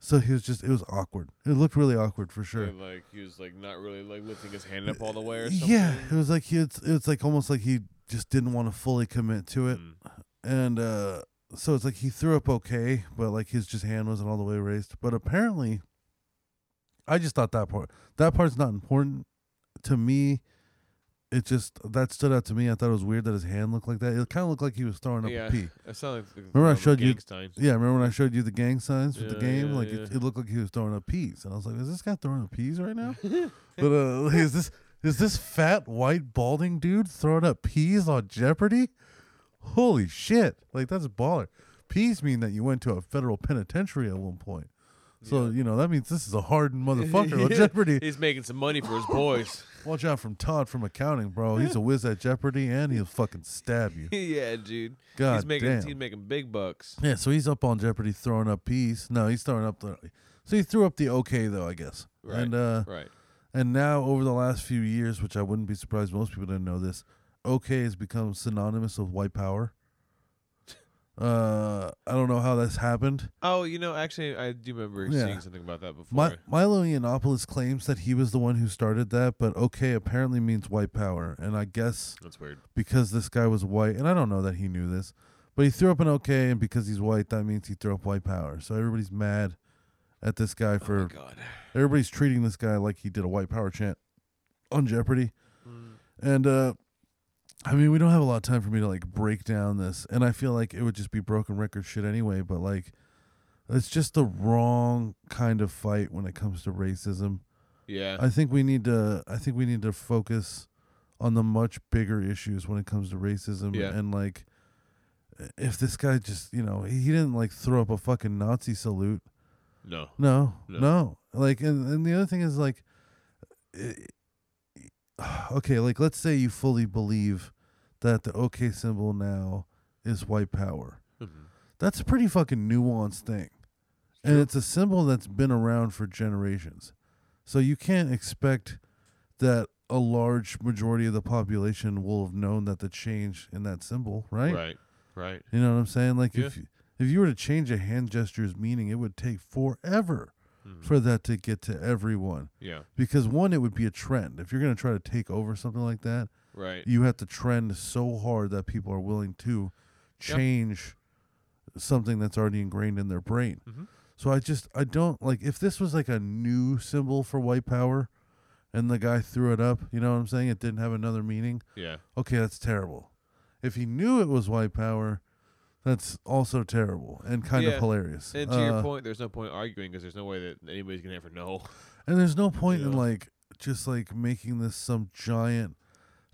So he was just it was awkward. It looked really awkward for sure. And, like he was like not really like lifting his hand up all the way or something. yeah it was like he it's, it's like almost like he just didn't want to fully commit to it. Mm. and uh so it's like he threw up okay but like his just hand wasn't all the way raised. But apparently i just thought that part that part's not important to me it just that stood out to me. I thought it was weird that his hand looked like that. It kind of looked like he was throwing up Yeah. a pee. That sounds like Remember I showed you- signs. yeah remember when i showed you the gang signs with the game? yeah, like It, yeah. it looked like he was throwing up peas. And i was like is this guy throwing up peas right now? But uh is this is this fat white balding dude throwing up peas on jeopardy? Holy shit. Like that's baller. Peas mean that you went to a federal penitentiary at one point So you know that means this is a hardened motherfucker on Jeopardy. He's making some money for his boys. Watch out from Todd from accounting, bro. He's a whiz at Jeopardy, and he'll fucking stab you. yeah, dude. God he's making damn. he's making big bucks. Yeah, so he's up on Jeopardy throwing up peace. No, he's throwing up the. So he threw up the okay though, I guess. Right. And uh, Right. and now over the last few years, which I wouldn't be surprised most people didn't know this, okay has become synonymous with white power. Uh, I don't know how that's happened. Oh, you know, actually, I do remember Yeah. seeing something about that before. My, Milo Yiannopoulos claims that he was the one who started that, but okay apparently means white power, and I guess That's weird. because this guy was white, and I don't know that he knew this, but he threw up an okay, and because he's white, that means he threw up white power. So everybody's mad at this guy oh for my god. everybody's treating this guy like he did a white power chant on Jeopardy. Mm. And uh I mean, we don't have a lot of time for me to like break down this, and I feel like it would just be broken record shit anyway. But like, it's just the wrong kind of fight when it comes to racism. Yeah. I think we need to. I think we need to focus on the much bigger issues when it comes to racism. Yeah. And like, if this guy just, you know, he didn't like throw up a fucking Nazi salute. no. No, No. no. Like, and, and the other thing is like, i- okay, like let's say you fully believe that the OK symbol now is white power. Mhm. That's a pretty fucking nuanced thing, and it's a symbol that's been around for generations. So you can't expect that a large majority of the population will have known that the change in that symbol, right? Right. Right. You know what I'm saying? Like Yeah. if you, if you were to change a hand gesture's meaning, it would take forever Mhm. for that to get to everyone. Yeah. Because one, it would be a trend. If you're going to try to take over something like that, Right. you have to trend so hard that people are willing to change something that's already ingrained in their brain. Mhm. So I just I don't like if this was like a new symbol for white power and the guy threw it up, you know what I'm saying? It didn't have another meaning. Yeah. Okay, that's terrible. If he knew it was white power, that's also terrible and kind Yeah. of hilarious. And to your Uh, point, there's no point arguing because there's no way that anybody's gonna ever know. And there's no point in Yeah. like just like making this some giant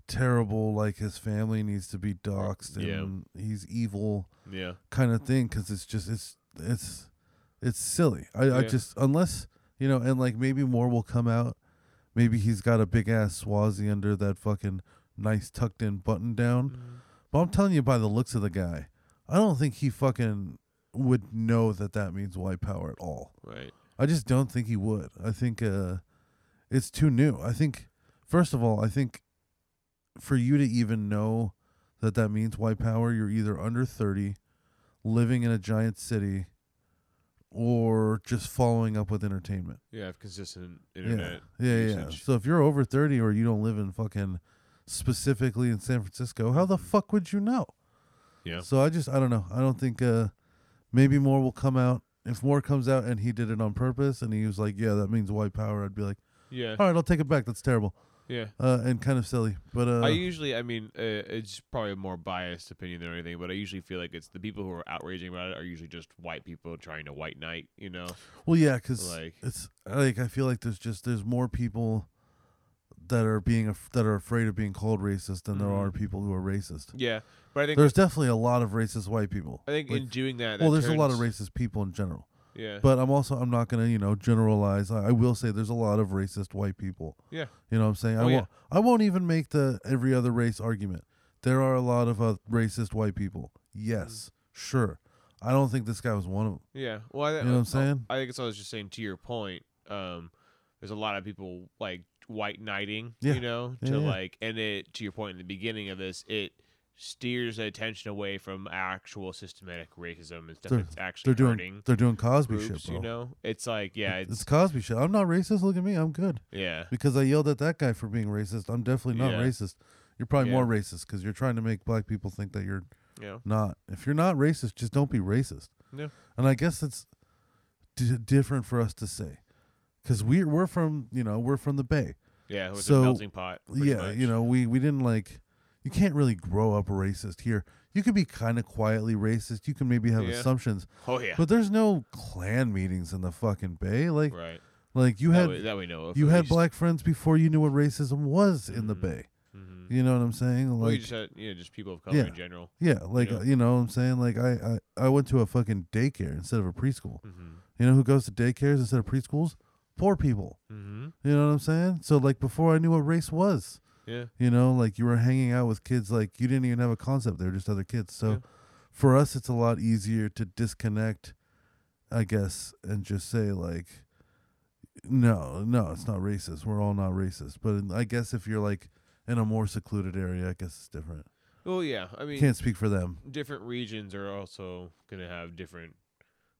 terrible like his family needs to be doxxed Yeah. and he's evil Yeah. kind of thing cuz it's just it's it's it's silly. I I Yeah. just unless, you know, and like maybe more will come out. Maybe he's got a big ass swazi under that fucking nice tucked in button down. But I'm telling you by the looks of the guy, I don't think he fucking would know that that means white power at all. Right. I just don't think he would. I think uh, it's too new. I think, first of all, I think for you to even know that that means white power, you're either under 30, living in a giant city, or just following up with entertainment. Yeah. Have consistent internet. yeah, yeah, yeah. So if you're over 30 or you don't live in fucking specifically in San Francisco, how the fuck would you know? Yeah. So I just I don't know. I don't think uh maybe more will come out. If more comes out and he did it on purpose and he was like, Yeah, that means white power, I'd be like, Yeah. All right, I'll take it back. That's terrible. Yeah. Uh and kind of silly. But uh I usually, I mean, uh, it's probably a more biased opinion than anything, but I usually feel like it's the people who are outraging about it are usually just white people trying to white knight, you know? well yeah, cuz Like, it's like I feel like there's just there's more people that are being af- that are afraid of being called racist than there are people who are racist. yeah, but I think There's definitely a lot of racist white people. I think like- in doing that, well, that there's a lot of turns- racist people in general. Yeah, But I'm also I'm not gonna you know generalize. I, I will say there's a lot of racist white people. Yeah. You know what I'm saying? I Oh, yeah. won't I won't even make the every other race argument. There are a lot of uh, racist white people. Yes, sure. I don't think this guy was one of them. yeah. Well, I, You know what I'm saying? I think it's. I was just saying to your point. Um, there's a lot of people like white knighting, Yeah. you know, to yeah. like, and it to your point in the beginning of this, it steers attention away from actual systematic racism and stuff They're- that's actually They're doing hurting they're doing Cosby groups. shit, bro. You know, it's like yeah, it's, it's, Cosby shit. I'm not racist. Look at me. I'm good yeah, because I yelled at that guy for being racist. I'm definitely not Yeah. racist. You're probably Yeah. more racist because you're trying to make black people think that you're yeah, not. If you're not racist, just don't be racist. Yeah. And I guess it's d- different for us to say, because we're we're from you know we're from the Bay. yeah. With So, the melting pot. yeah, much. you know we we didn't like. You can't really grow up racist here. You could be kind of quietly racist. You can maybe have Yeah. assumptions, Oh yeah, but there's no Klan meetings in the fucking Bay. Like right. like you that, had we, that we know of. you had least. black friends before you knew what racism was in the Mhm. Bay. Mhm. You know what I'm saying? Well, you Like just had, you know, just people of color Yeah. in general. yeah, like know? uh, you know what I'm saying? Like I, I I went to a fucking daycare instead of a preschool. hmm You know who goes to daycares instead of preschools? Poor people. Mm-hmm. You know what I'm saying? So like before I knew what race was, Yeah. you know, like you were hanging out with kids like you didn't even have a concept. They were just other kids. So Yeah. for us, it's a lot easier to disconnect, I guess, and just say like, no, no, it's not racist. We're all not racist. But I guess if you're like in a more secluded area, I guess it's different. Well, yeah. I mean, Can't speak for them. different regions are also going to have different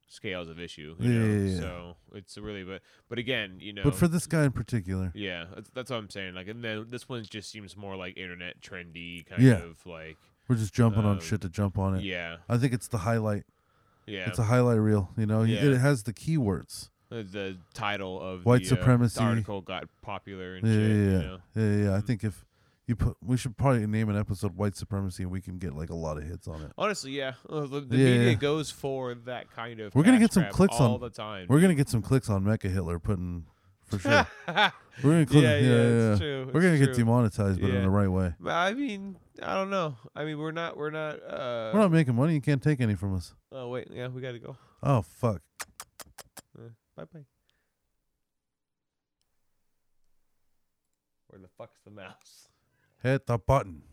scales of issue. You Yeah, know? yeah, yeah. So it's really, but but again, you know. But for this guy in particular, yeah, that's, that's what I'm saying. Like, and then this one just seems more like internet trendy kind Yeah. of like, we're just jumping on Um, shit to jump on it. yeah, I think it's the highlight. yeah. It's a highlight reel. You know, Yeah. it has the keywords. the, the title of White the, uh, the supremacy. article got popular and Yeah, shit. yeah, You yeah. know? Yeah, yeah. I Mhm. think if you put, we should probably name an episode "White Supremacy" and we can get like a lot of hits on it. Honestly, yeah, uh, the, the Yeah, media yeah. goes for that kind of. We're gonna cash get some grab clicks all on- the time. We're gonna get some clicks on Mecha Hitler putting for sure. yeah, We're gonna click, yeah, yeah, yeah, it's yeah. true. We're it's gonna get true. demonetized, but in Yeah. the right way. But I mean, I don't know. I mean, we're not. We're not. Uh, We're not making money. You can't take any from us. Oh wait, yeah, we gotta go. Oh fuck. Bye bye. Where the fuck's the mouse? Hit the button.